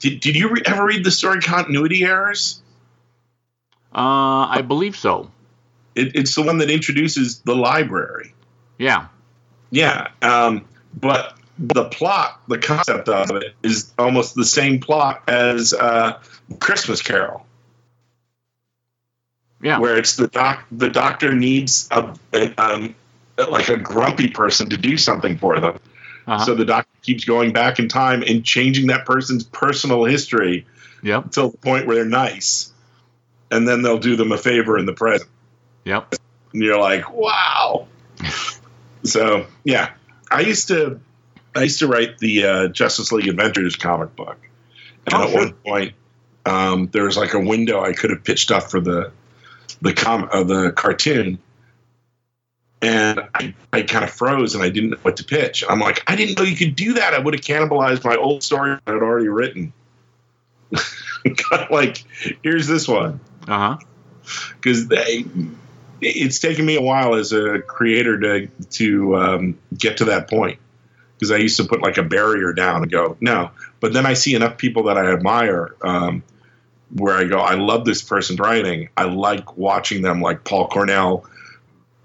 did, did you re- ever read the story Continuity Errors? Uh, I believe so. It, it's the one that introduces the library. Yeah. Yeah. Um, but the plot, the concept of it, is almost the same plot as uh, Christmas Carol. Yeah. Where it's the doc, the doctor needs a, a um, like a grumpy person to do something for them. Uh-huh. So the doctor keeps going back in time and changing that person's personal history yep. until the point where they're nice. And then they'll do them a favor in the present. Yep. And you're like, wow. *laughs* so yeah. I used to I used to write the uh, Justice League Adventures comic book. And oh, at sure. one point, um, there was like a window I could have pitched up for the the com uh, the cartoon, and I, I kind of froze and I didn't know what to pitch. I'm like, I didn't know you could do that. I would have cannibalized my old story I had already written. *laughs* like, here's this one. Uh huh. Because they, it's taken me a while as a creator to to um, get to that point because I used to put like a barrier down and go no, but then I see enough people that I admire um, where I go I love this person's writing. I like watching them like Paul Cornell,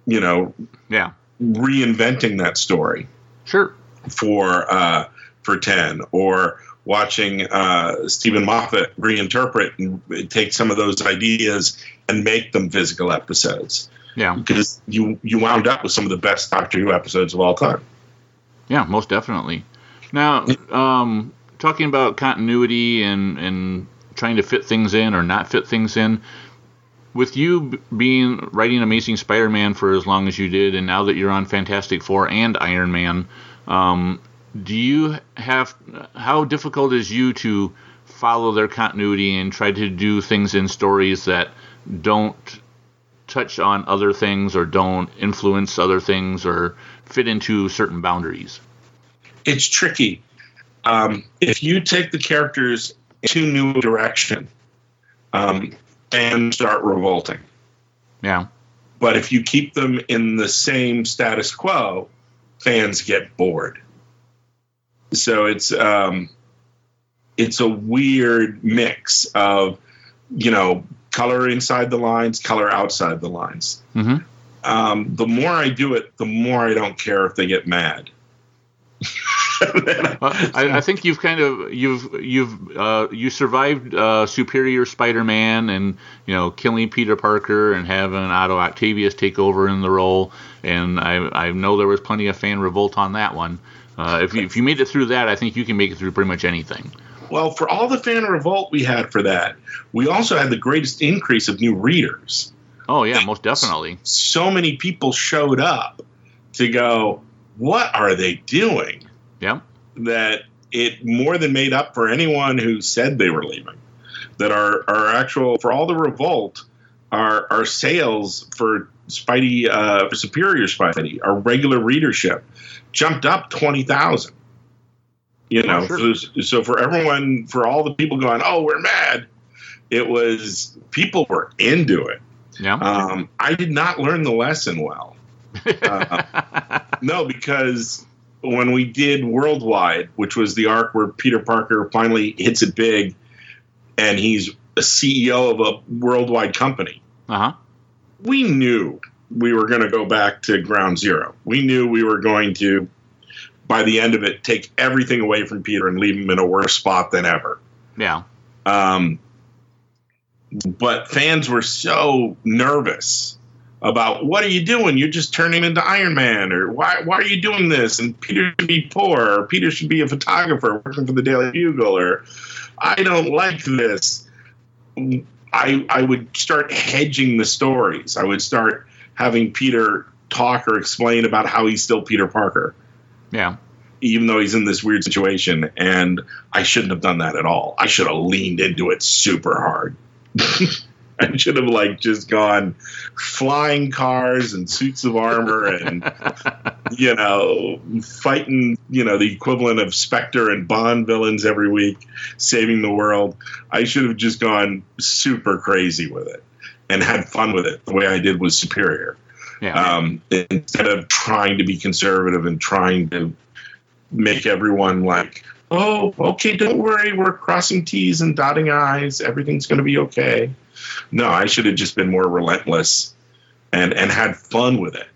you know, yeah, reinventing that story. Sure. For uh, for ten or watching uh, Steven Moffat reinterpret and take some of those ideas and make them physical episodes. Yeah, because you you wound up with some of the best Doctor Who episodes of all time. Yeah, most definitely. Now, um, talking about continuity and and trying to fit things in or not fit things in. With you being writing Amazing Spider-Man for as long as you did, and now that you're on Fantastic Four and Iron Man, um, do you have how difficult is you to follow their continuity and try to do things in stories that don't touch on other things or don't influence other things or fit into certain boundaries? It's tricky. Um, if you take the characters to new direction um, and start revolting. Yeah. But if you keep them in the same status quo fans get bored so it's um, it's a weird mix of you know color inside the lines, color outside the lines. Mm-hmm. Um, the more I do it, the more I don't care if they get mad. Well, I, I, think you've kind of you've you've uh, you survived uh, Superior Spider-Man and you know killing Peter Parker and having Otto Octavius take over in the role, and I I know there was plenty of fan revolt on that one. Uh, if, you, if you made it through that, I think you can make it through pretty much anything. Well, for all the fan revolt we had for that, we also had the greatest increase of new readers. Oh yeah, most definitely. So many people showed up to go, "What are they doing?" Yeah. That it more than made up for anyone who said they were leaving. That our our actual for all the revolt, our our sales for Spidey uh, for Superior Spidey, our regular readership jumped up 20,000. You know, oh, sure. so, so for everyone, for all the people going, oh, we're mad, it was people were into it. Yeah. Um, I did not learn the lesson well. *laughs* Uh, no, because when we did Worldwide, which was the arc where Peter Parker finally hits it big and he's a CEO of a worldwide company, uh-huh. we knew we were going to go back to ground zero. We knew we were going to, by the end of it, take everything away from Peter and leave him in a worse spot than ever. Yeah. Um, but fans were so nervous about what are you doing? You're just turning into Iron Man, or why why are you doing this? And Peter should be poor, or Peter should be a photographer working for the Daily Bugle, or I don't like this. I I would start hedging the stories. I would start having Peter talk or explain about how he's still Peter Parker. Yeah. Even though he's in this weird situation. And I shouldn't have done that at all. I should have leaned into it super hard. *laughs* I should have like just gone flying cars and suits of armor and *laughs* you know fighting you know the equivalent of Spectre and Bond villains every week, saving the world. I should have just gone super crazy with it and had fun with it. The way I did was superior. Yeah. Um, instead of trying to be conservative and trying to make everyone like, oh, okay, don't worry, we're crossing T's and dotting I's, everything's going to be okay. No, I should have just been more relentless and and had fun with it.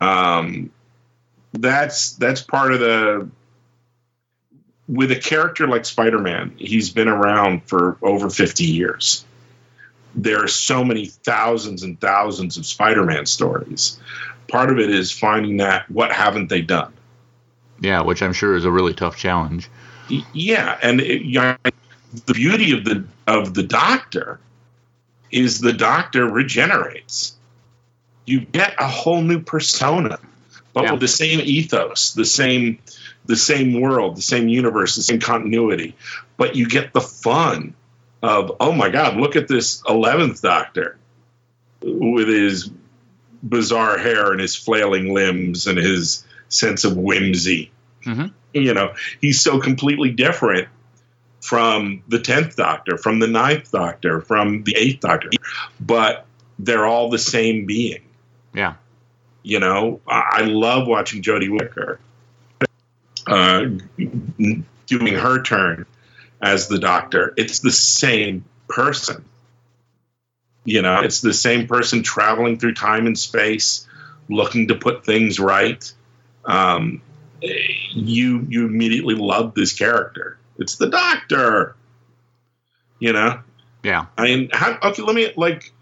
Um, that's that's part of the with a character like Spider-Man. He's been around for over fifty years there are so many thousands and thousands of Spider-Man stories. Part of it is finding that what haven't they done? Yeah, which I'm sure is a really tough challenge. Yeah, and it, you know, the beauty of the of the Doctor is the Doctor regenerates. You get a whole new persona, but yeah. with the same ethos, the same the same world, the same universe, the same continuity, but you get the fun of oh my god, look at this eleventh Doctor with his bizarre hair and his flailing limbs and his sense of whimsy. Mm-hmm. *laughs* You know, he's so completely different from the tenth Doctor, from the ninth Doctor, from the eighth Doctor, but they're all the same being. Yeah. You know, I, I love watching Jodie Whittaker uh, doing her turn as the Doctor. It's the same person. You know, it's the same person traveling through time and space, looking to put things right. Um, you you immediately love this character. It's the Doctor. You know. Yeah. I mean, how, okay. Let me like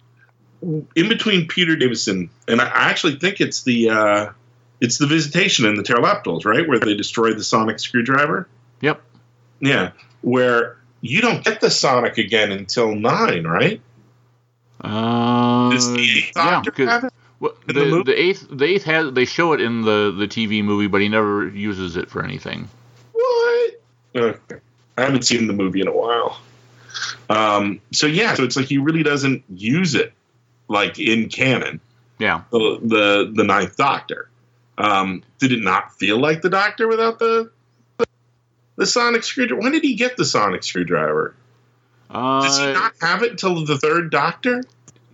in between Peter Davison and I actually think it's the uh, it's the Visitation in the Pterodactyls, right, where they destroy the sonic screwdriver. Yep. Yeah, where you don't get the Sonic again until nine, right? Uh, Does the Doctor yeah, have it? Well, the, the the eighth the eighth has they show it in the the TV movie, but he never uses it for anything. What? Okay. I haven't seen the movie in a while. Um, so yeah, so it's like he really doesn't use it like in canon. Yeah. The the, the Ninth Doctor. Um, did it not feel like the Doctor without the the sonic screwdriver? When did he get the sonic screwdriver? Does he Uh, not have it until the third Doctor?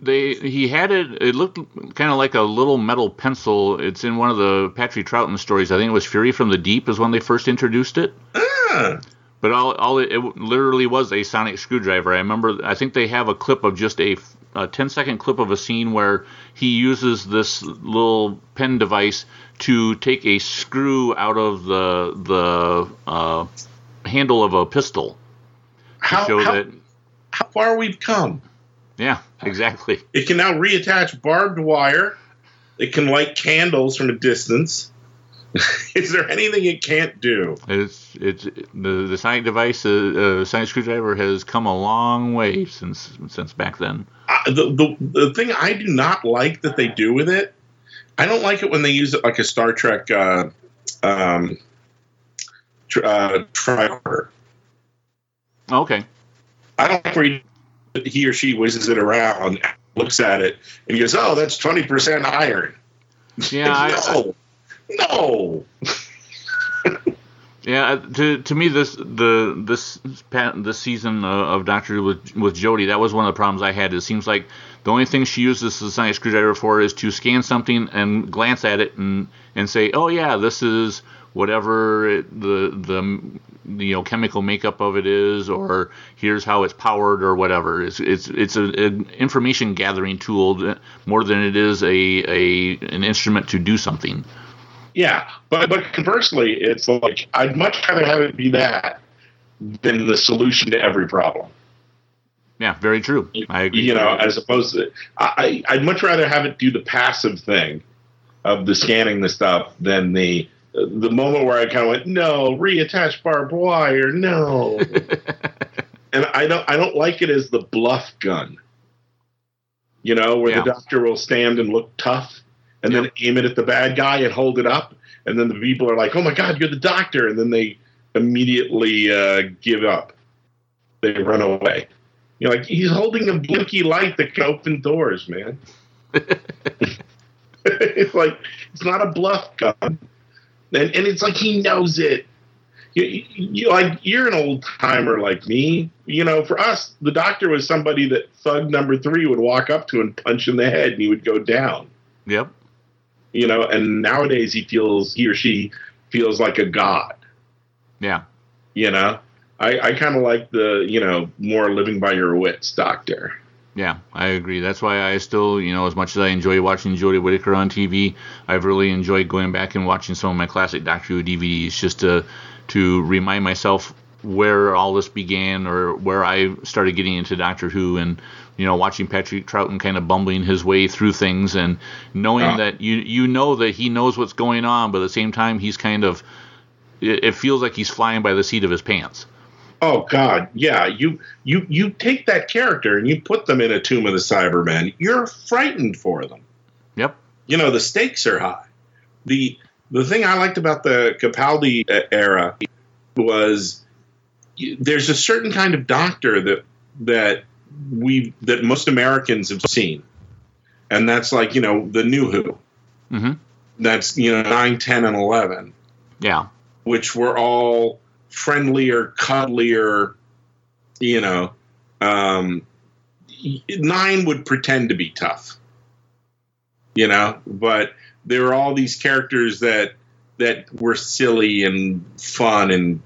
They he had it. It looked kind of like a little metal pencil. It's in one of the Patrick Troughton stories. I think it was Fury from the Deep is when they first introduced it. Ah, But all, all it, it literally was a sonic screwdriver. I remember. I think they have a clip of just a, a 10 second clip of a scene where he uses this little pen device to take a screw out of the the uh, handle of a pistol to how, show how, that. how far we've come. Yeah, exactly. It can now reattach barbed wire. It can light candles from a distance. *laughs* Is there anything it can't do? It's it's the the sonic device, uh, uh, sonic screwdriver has come a long way since since back then. Uh, the, the the thing I do not like that they do with it, I don't like it when they use it like a Star Trek uh, um, tr- uh, tricorder. Okay. I don't like where he, he or she whizzes it around, looks at it, and he goes, "Oh, that's twenty percent iron." *laughs* *laughs* Yeah, I, no, no. Yeah, to to me this the this this season of Doctor Who with with Jodie that was one of the problems I had. It seems like the only thing she uses the sonic screwdriver for is to scan something and glance at it and and say, oh yeah, this is whatever it, the the you know chemical makeup of it is, or here's how it's powered or whatever. It's it's it's a, an information gathering tool more than it is a a an instrument to do something. Yeah, but but conversely, it's like I'd much rather have it be that than the solution to every problem. Yeah, very true. I agree. You know, as opposed to I, I'd much rather have it do the passive thing of the scanning the stuff than the the moment where I kind of went, no, reattach barbed wire, no. *laughs* and I don't I don't like it as the bluff gun. You know, where Yeah. the doctor will stand and look tough and then aim it at the bad guy and hold it up, and then the people are like, "Oh my God, you're the doctor!" and then they immediately uh, give up. They run away. You're like, he's holding a blinky light that can open doors, man. *laughs* *laughs* it's like it's not a bluff gun, and and it's like he knows it. You, you, like you're an old timer like me. You know, for us, the doctor was somebody that thug number three would walk up to and punch in the head, and he would go down. Yep. You know, and nowadays he feels he or she feels like a god. Yeah. You know, I, I kind of like the you know more living by your wits doctor. Yeah, I agree. That's why I still, you know, as much as I enjoy watching Jodie Whittaker on TV, I've really enjoyed going back and watching some of my classic Doctor Who DVDs just to to remind myself where all this began or where I started getting into Doctor Who and you know watching Patrick Troughton kind of bumbling his way through things and knowing Yeah. that you you know that he knows what's going on, but at the same time he's kind of it, it feels like he's flying by the seat of his pants. Oh God, yeah. You you you take that character and you put them in a tomb of the Cybermen. You're frightened for them. Yep. You know the stakes are high. the The thing I liked about the Capaldi uh, era was there's a certain kind of doctor that that we that most Americans have seen, and that's like you know the new Who. hmm That's you know nine, ten, and eleven. Yeah. which were all friendlier, cuddlier, you know. Um, nine would pretend to be tough. you know. But there were all these characters that that were silly and fun and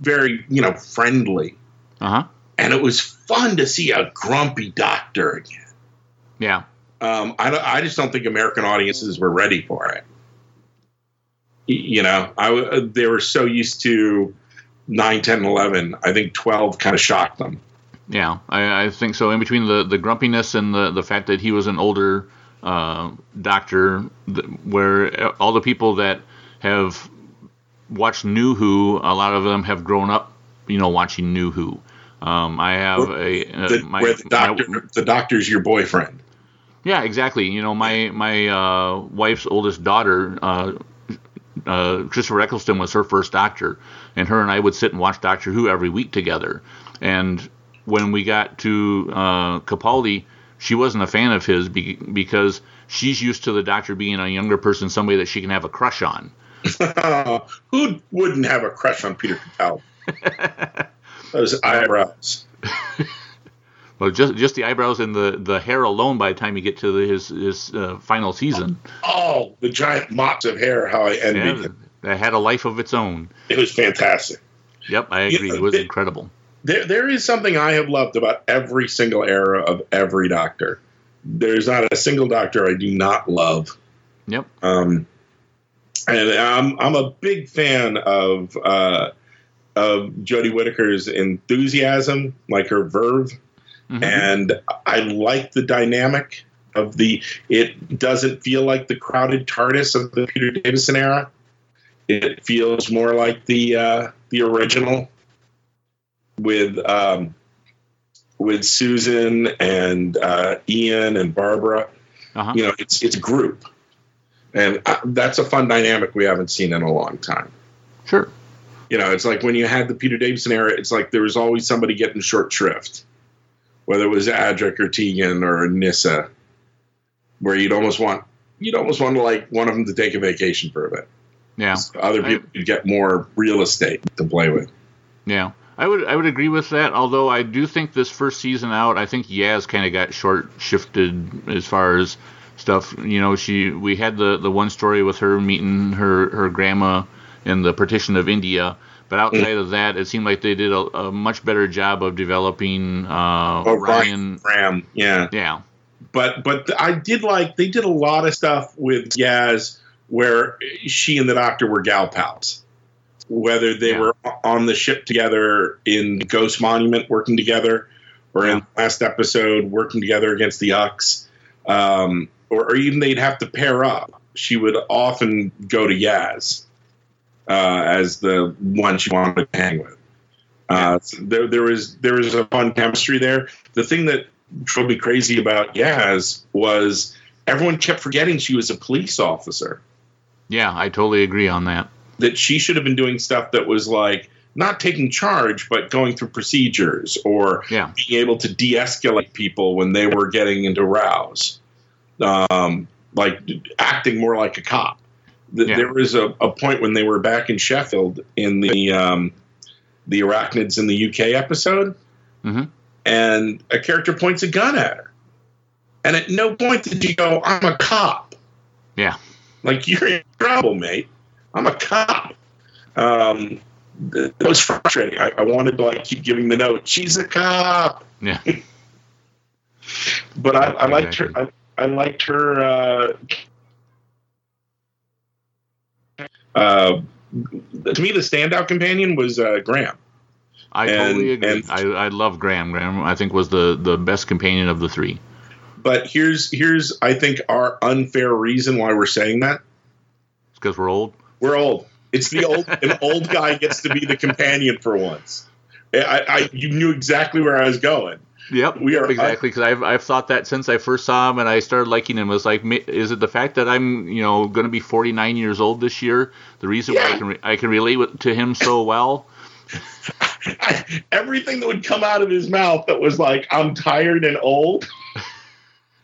very, you know, friendly. Uh huh. And it was fun to see a grumpy doctor again. Yeah. Um, I, I just don't think American audiences were ready for it. You know, I they were so used to 9, 10, 11. I think 12 kind of shocked them. Yeah, I, I, think so. In between the, the grumpiness and the, the fact that he was an older uh, doctor, where all the people that have watched New Who, a lot of them have grown up, you know, watching New Who. Um, I have a uh, the, my, the doctor. My, the doctor's your boyfriend. Yeah, exactly. You know, my my uh, wife's oldest daughter, uh, Christopher Eccleston, was her first Doctor, and her and I would sit and watch Doctor Who every week together. And when we got to uh, Capaldi, she wasn't a fan of his be- because she's used to the Doctor being a younger person, somebody that she can have a crush on. *laughs* Who wouldn't have a crush on Peter Capaldi? *laughs* Those eyebrows. *laughs* Well, just just the eyebrows and the, the hair alone. By the time you get to the, his his uh, final season, oh, the giant mops of hair! How I envy yeah, him. That had a life of its own. It was fantastic. Yep, I agree. You know, it was it, incredible. There, there is something I have loved about every single era of every Doctor. There's not a single Doctor I do not love. Yep. Um, and I'm I'm a big fan of uh, of Jodie Whittaker's enthusiasm, like her verve Mm-hmm. And I like the dynamic of the. It doesn't feel like the crowded TARDIS of the Peter Davison era. It feels more like the uh, the original with um, with Susan and uh, Ian and Barbara. Uh-huh. You know, it's it's group, and uh, that's a fun dynamic we haven't seen in a long time. Sure. You know, it's like when you had the Peter Davison era. It's like there was always somebody getting short shrift whether it was Adric or Tegan or Nyssa, where you'd almost want you'd almost want to like one of them to take a vacation for a bit. Yeah, so other people could get more real estate to play with. Yeah, I would I would agree with that. Although I do think this first season out, I think Yaz kind of got short shifted as far as stuff. You know, she we had the the one story with her meeting her her grandma in the partition of India but outside of that, it seemed like they did a, a much better job of developing uh, oh, Ryan Graham. Yeah, yeah. But but I did like they did a lot of stuff with Yaz where she and the Doctor were gal pals. Whether they yeah. were on the ship together in Ghost Monument working together, or yeah. in the last episode working together against the Ux, um, or, or even they'd have to pair up. She would often go to Yaz uh, as the one she wanted to hang with. Uh, so there, there was there was a fun chemistry there. The thing that drove me crazy about Yaz was everyone kept forgetting she was a police officer. Yeah, I totally agree on that. That she should have been doing stuff that was like not taking charge, but going through procedures or yeah. being able to de-escalate people when they were getting into rows, um, like acting more like a cop yeah. there was a, a, point when they were back in Sheffield in the um, the arachnids in the UK episode, mm-hmm. and a character points a gun at her, and at no point did you go, "I'm a cop." Yeah, like you're in trouble, mate. I'm a cop. Um, that was frustrating. I, I, wanted to like keep giving the note. She's a cop. Yeah. *laughs* but I, I liked her. I, I liked her uh, Uh, to me, the standout companion was uh, Graham. I and, totally agree. And, I, I love Graham. Graham, I think, was the, the best companion of the three. But here's here's I think our unfair reason why we're saying that. It's because we're old. We're old. It's the old an old guy gets to be the companion for once. I, I you knew exactly where I was going. Yep, we are exactly because I've I've thought that since I first saw him and I started liking him. It was like, is it the fact that I'm you know going to be 49 years old this year? The reason yeah. why I can re- I can relate with, to him so well. *laughs* Everything that would come out of his mouth that was like, I'm tired and old.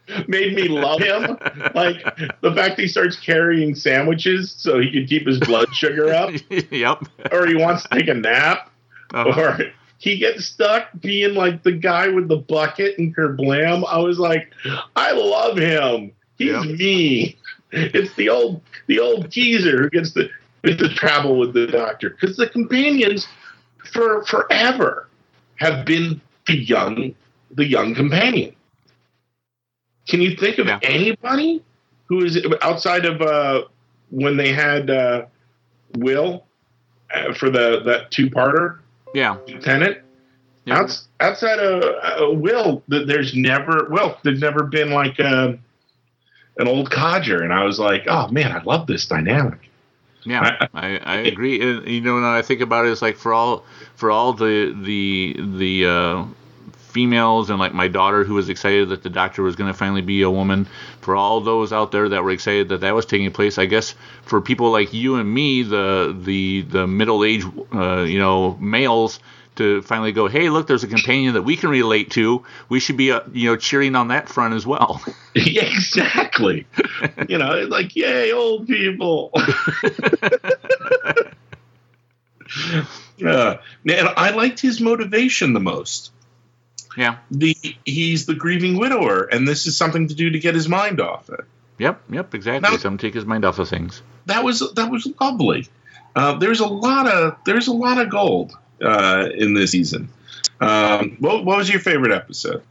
*laughs* made me love him. *laughs* like the fact he starts carrying sandwiches so he can keep his blood sugar up. yep. Or he wants to take a nap. Uh-huh. Or he gets stuck being like the guy with the bucket and kerblam. I was like, I love him. He's yep. mean. It's the old the old geezer who gets to gets to travel with the doctor because the companions for forever have been the young the young companion. Can you think of yeah. anybody who is outside of uh, when they had uh, Wilf uh, for the that two parter? Yeah, Lieutenant. Yeah. Outs, outside of uh, Wilf, there's never well, there's never been like a, uh, an old codger, and I was like, oh man, I love this dynamic. Yeah, I, I, agree. you know, when I think about it, it's like for all for all the the the uh, females and like my daughter who was excited that the doctor was going to finally be a woman. For all those out there that were excited that that was taking place, I guess for people like you and me, the the the middle aged uh, you know males to finally go, hey, look, there's a companion that we can relate to. We should be, uh, you know, cheering on that front as well. *laughs* *laughs* exactly. you know, like, yay, old people. *laughs* uh, and I liked his motivation the most. Yeah. The he's the grieving widower, and this is something to do to get his mind off it. Yep, yep, exactly. Now, Something to take his mind off of things. That was that was lovely. Uh, there's a lot of there's a lot of gold uh, in this season. Um, what, what was your favorite episode?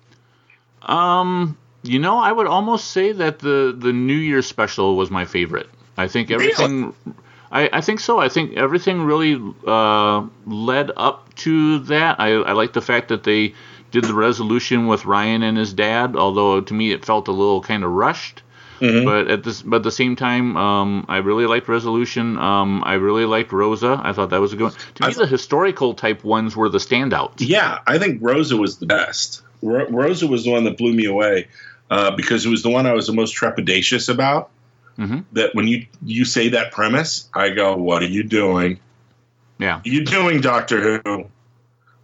Um, you know, I would almost say that the the New Year special was my favorite. I think everything. Really? I, I think so. I think everything really uh, led up to that. I, I like the fact that they did the resolution with Ryan and his dad, although to me it felt a little kind of rushed. Mm-hmm. But at this, but at the same time, um, I really liked Resolution. Um, I really liked Rosa. I thought that was a good one. To me, th- the historical type ones were the standouts. Yeah, I think Rosa was the best. Ro- Rosa was the one that blew me away uh, because it was the one I was the most trepidatious about. Mm-hmm. That when you you say that premise, I go, "What are you doing? Yeah, you doing Doctor Who?"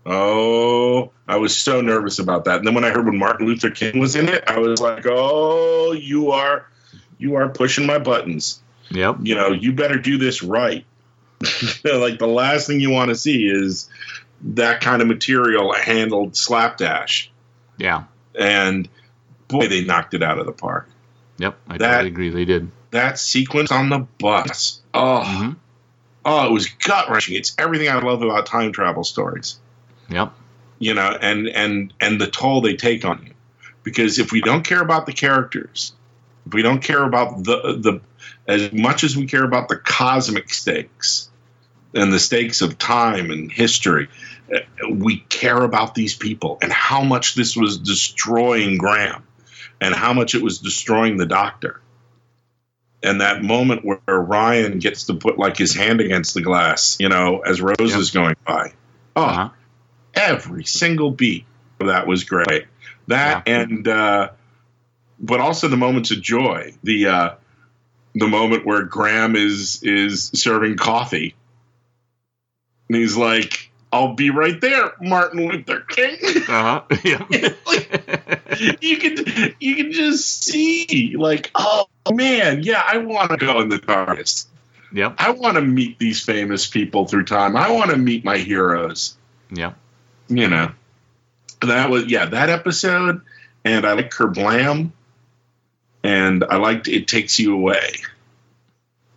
Oh, I was so nervous about that. And then when I heard when Martin Luther King was in it, I was like, "Oh, you are you are pushing my buttons." Yep. You know, you better do this right. *laughs* like the last thing you want to see is that kind of material handled slapdash. Yeah. And boy, they knocked it out of the park. Yep, I that, totally agree. They did. That sequence on the bus. Oh, mm-hmm. oh, it was gut wrenching. It's everything I love about time travel stories. Yep. You know, and and and the toll they take on you, because if we don't care about the characters, if we don't care about the the as much as we care about the cosmic stakes and the stakes of time and history, uh, we care about these people and how much this was destroying Graham and how much it was destroying the doctor. And that moment where Ryan gets to put like his hand against the glass, you know, as Rosa yep. is going by. Oh, uh-huh every single beat that was great. That yeah. and uh, but also the moments of joy. The uh, the moment where Graham is is serving coffee, and he's like, "I'll be right there, Martin Luther King." Uh huh. *laughs* Yeah. *laughs* like, you can you can just see like, oh man, yeah, I want to go in the TARDIS. Yeah. I want to meet these famous people through time. I want to meet my heroes. Yeah you know, that was yeah that episode, and I like Kerblam, and I liked It Takes You Away.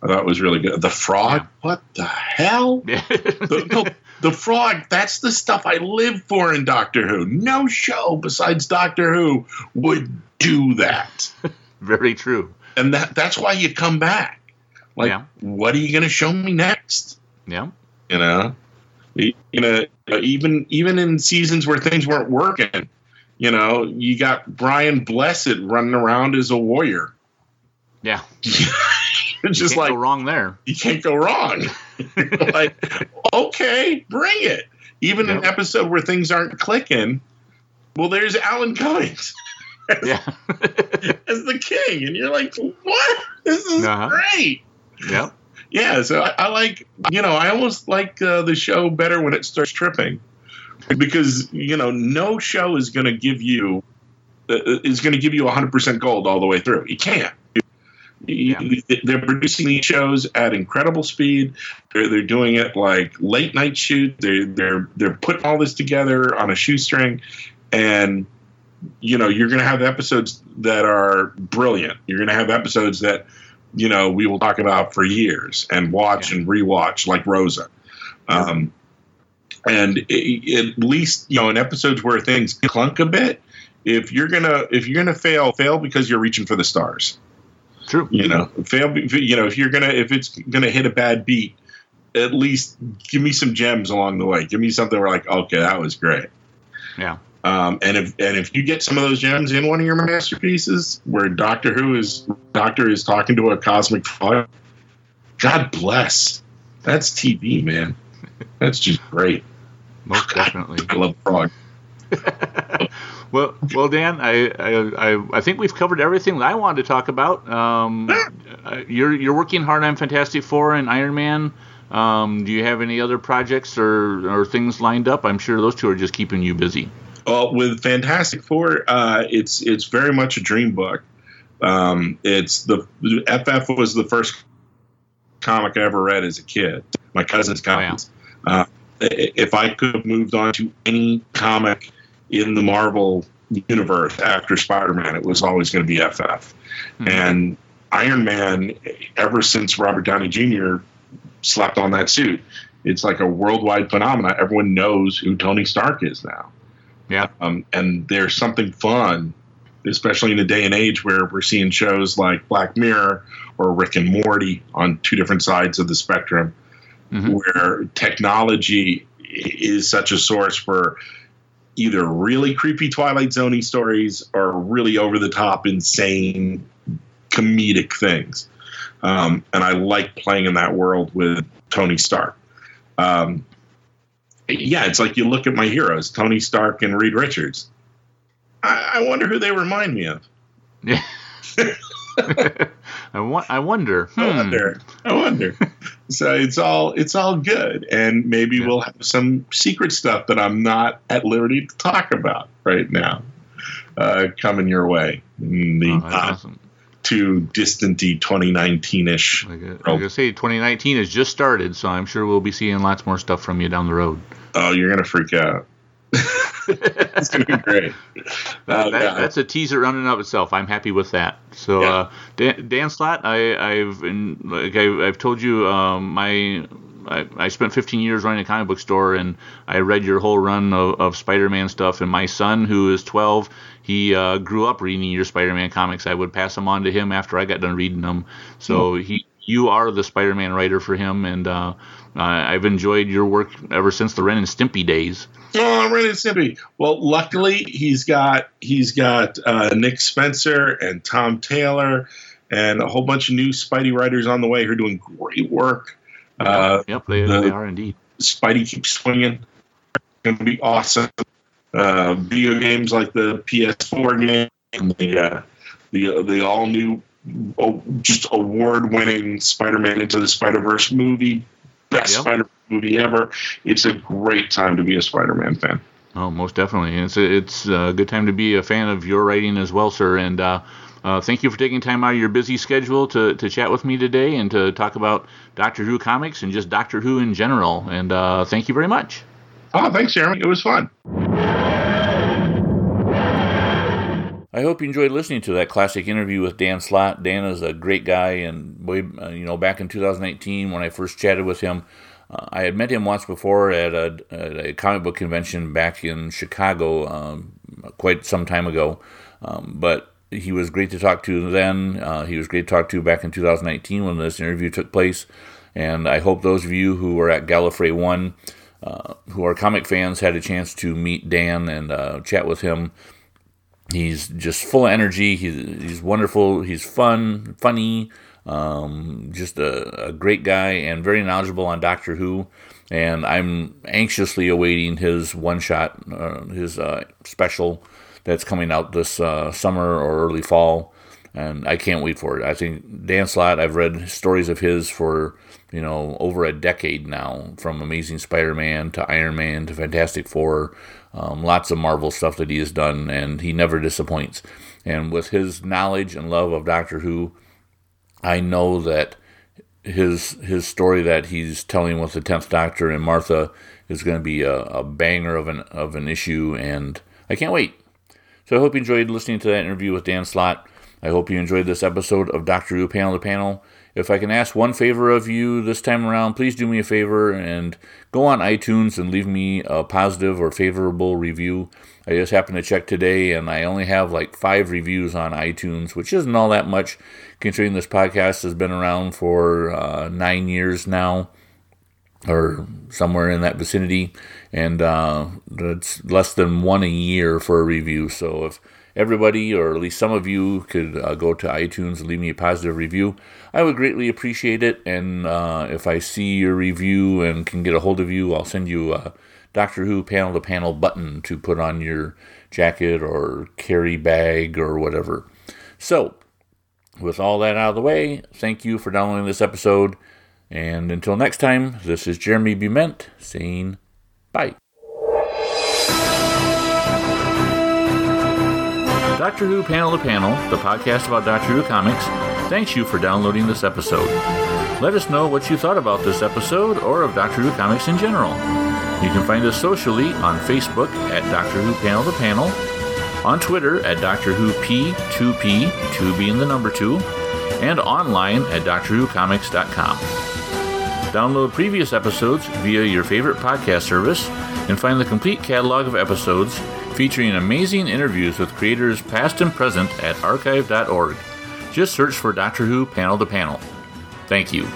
I thought it was really good. The frog, what the hell? *laughs* the, no, the frog. That's the stuff I live for in Doctor Who. No show besides Doctor Who would do that. *laughs* Very true. And that that's why you come back. Like, yeah. what are you going to show me next? Yeah. You know, you know, even even in seasons where things weren't working, you know, you got Brian Blessed running around as a warrior. Yeah. *laughs* just like go wrong there. You can't go wrong. *laughs* like, okay, bring it. Even yep. an episode where things aren't clicking, well, there's Alan Cummings. *laughs* yeah. as the king, and you're like, what? This is uh-huh. great. Yeah yeah, so I, I, like, you know, I almost like uh, the show better when it starts tripping because, you know, no show is going to give you uh, is going to give you 100% gold all the way through. You can't. Yeah. They're producing these shows at incredible speed. They're, they're doing it like late night shoot. They're they're they're putting all this together on a shoestring, and you know, you're going to have episodes that are brilliant. You're going to have episodes that, you know, we will talk about for years and watch yeah. and rewatch, like Rosa. Um, and it, at least, you know, in episodes where things clunk a bit, if you're gonna if you're gonna fail, fail because you're reaching for the stars. True. You know, fail. You know, if you're gonna if it's gonna hit a bad beat, at least give me some gems along the way. Give me something where like, okay, that was great. Yeah. Um, and if and if you get some of those gems in one of your masterpieces, where Doctor Who is Doctor is talking to a cosmic frog, God bless. That's TV, man. That's just great. Most definitely. *laughs* I love frog. *laughs* well, well, Dan, I, I, I think we've covered everything that I wanted to talk about. Um, uh, you're you're working hard on Fantastic Four and Iron Man. Um, do you have any other projects or, or things lined up? I'm sure those two are just keeping you busy. Well, with Fantastic Four, uh, it's it's very much a dream book. Um, it's the FF was the first comic I ever read as a kid. My cousin's comics. Oh, yeah. uh, if I could have moved on to any comic in the Marvel universe after Spider-Man, it was always going to be FF. Mm-hmm. And Iron Man, ever since Robert Downey Jr. slapped on that suit, it's like a worldwide phenomenon. Everyone knows who Tony Stark is now. Yeah. Um, and there's something fun, especially in a day and age where we're seeing shows like Black Mirror or Rick and Morty on two different sides of the spectrum, mm-hmm. where technology is such a source for either really creepy Twilight Zoney stories or really over the top, insane comedic things. Um, and I like playing in that world with Tony Stark. Um, yeah, it's like you look at my heroes, Tony Stark and Reed Richards. I, I wonder who they remind me of. Yeah. *laughs* I, wa- I wonder. Hmm. I wonder. I wonder. so it's all it's all good, and maybe yeah. we'll have some secret stuff that I'm not at liberty to talk about right now uh, coming your way in the oh, awesome. Too distanty 2019 ish. Like, like I say, 2019 has just started, so I'm sure we'll be seeing lots more stuff from you down the road. Oh, you're gonna freak out. *laughs* it's gonna be great. That, uh, that. That's a teaser running of itself. I'm happy with that. So, yeah. uh, Dan, Dan, Slott, I, have like I, have told you, um, my I, I, spent 15 years running a comic book store, and I read your whole run of, of Spider-Man stuff. And my son, who is 12, he uh, grew up reading your Spider-Man comics. I would pass them on to him after I got done reading them. So mm-hmm. he, you are the Spider-Man writer for him, and uh, I've enjoyed your work ever since the Ren and Stimpy days. Oh, Ren and Stimpy. Well, luckily he's got he's got uh, Nick Spencer and Tom Taylor and a whole bunch of new Spidey writers on the way who are doing great work. Uh, yep, they, the, they are indeed. Spidey keeps swinging. Going to be awesome. Uh, video games like the PS4 game and the uh, the the all new, oh, just award winning Spider-Man into the Spider Verse movie best yep. Spider movie ever. It's a great time to be a Spider Man fan. Oh, most definitely. It's a, it's a good time to be a fan of your writing as well, sir. And uh, uh, thank you for taking time out of your busy schedule to, to chat with me today and to talk about Doctor Who comics and just Doctor Who in general. And uh, thank you very much. Oh, thanks, Jeremy. It was fun. I hope you enjoyed listening to that classic interview with Dan Slott. Dan is a great guy, and way, uh, you know, back in 2018 when I first chatted with him, uh, I had met him once before at a, at a, comic book convention back in Chicago, um, quite some time ago. Um, but he was great to talk to then. Uh, he was great to talk to back in 2019 when this interview took place. And I hope those of you who were at Gallifrey One, uh, who are comic fans, had a chance to meet Dan and uh, chat with him He's just full of energy. He's, he's wonderful. He's fun, funny, um, just a, a, great guy and very knowledgeable on Doctor Who. And I'm anxiously awaiting his one shot, uh, his uh, special that's coming out this uh, summer or early fall. And I can't wait for it. I think Dan Slott, I've read stories of his for, you know, over a decade now, from Amazing Spider Man to Iron Man to Fantastic Four. Um, lots of Marvel stuff that he has done, and he never disappoints. And with his knowledge and love of Doctor Who, I know that his his story that he's telling with the Tenth Doctor and Martha is going to be a, a banger of an of an issue, and I can't wait. So I hope you enjoyed listening to that interview with Dan Slott. I hope you enjoyed this episode of Doctor Who Panel to Panel. If I can ask one favor of you this time around, please do me a favor and go on iTunes and leave me a positive or favorable review. I just happened to check today and I only have like five reviews on iTunes, which isn't all that much considering this podcast has been around for uh, nine years now or somewhere in that vicinity. And uh, it's less than one a year for a review. So if everybody, or at least some of you, could uh, go to iTunes and leave me a positive review. I would greatly appreciate it. And uh, if I see your review and can get a hold of you, I'll send you a Doctor Who panel to panel button to put on your jacket or carry bag or whatever. So, with all that out of the way, thank you for downloading this episode. And until next time, this is Jeremy Bument saying bye. Doctor Who Panel to Panel, the podcast about Doctor Who comics, thanks you for downloading this episode. Let us know what you thought about this episode or of Doctor Who comics in general. You can find us socially on Facebook at Doctor Who Panel to Panel, on Twitter at Doctor Who P2P, 2 being the number 2, and online at DoctorWhoComics.com. Download previous episodes via your favorite podcast service and find the complete catalog of episodes featuring amazing interviews with creators past and present at archive.org. Just search for Doctor Who Panel to Panel. Thank you.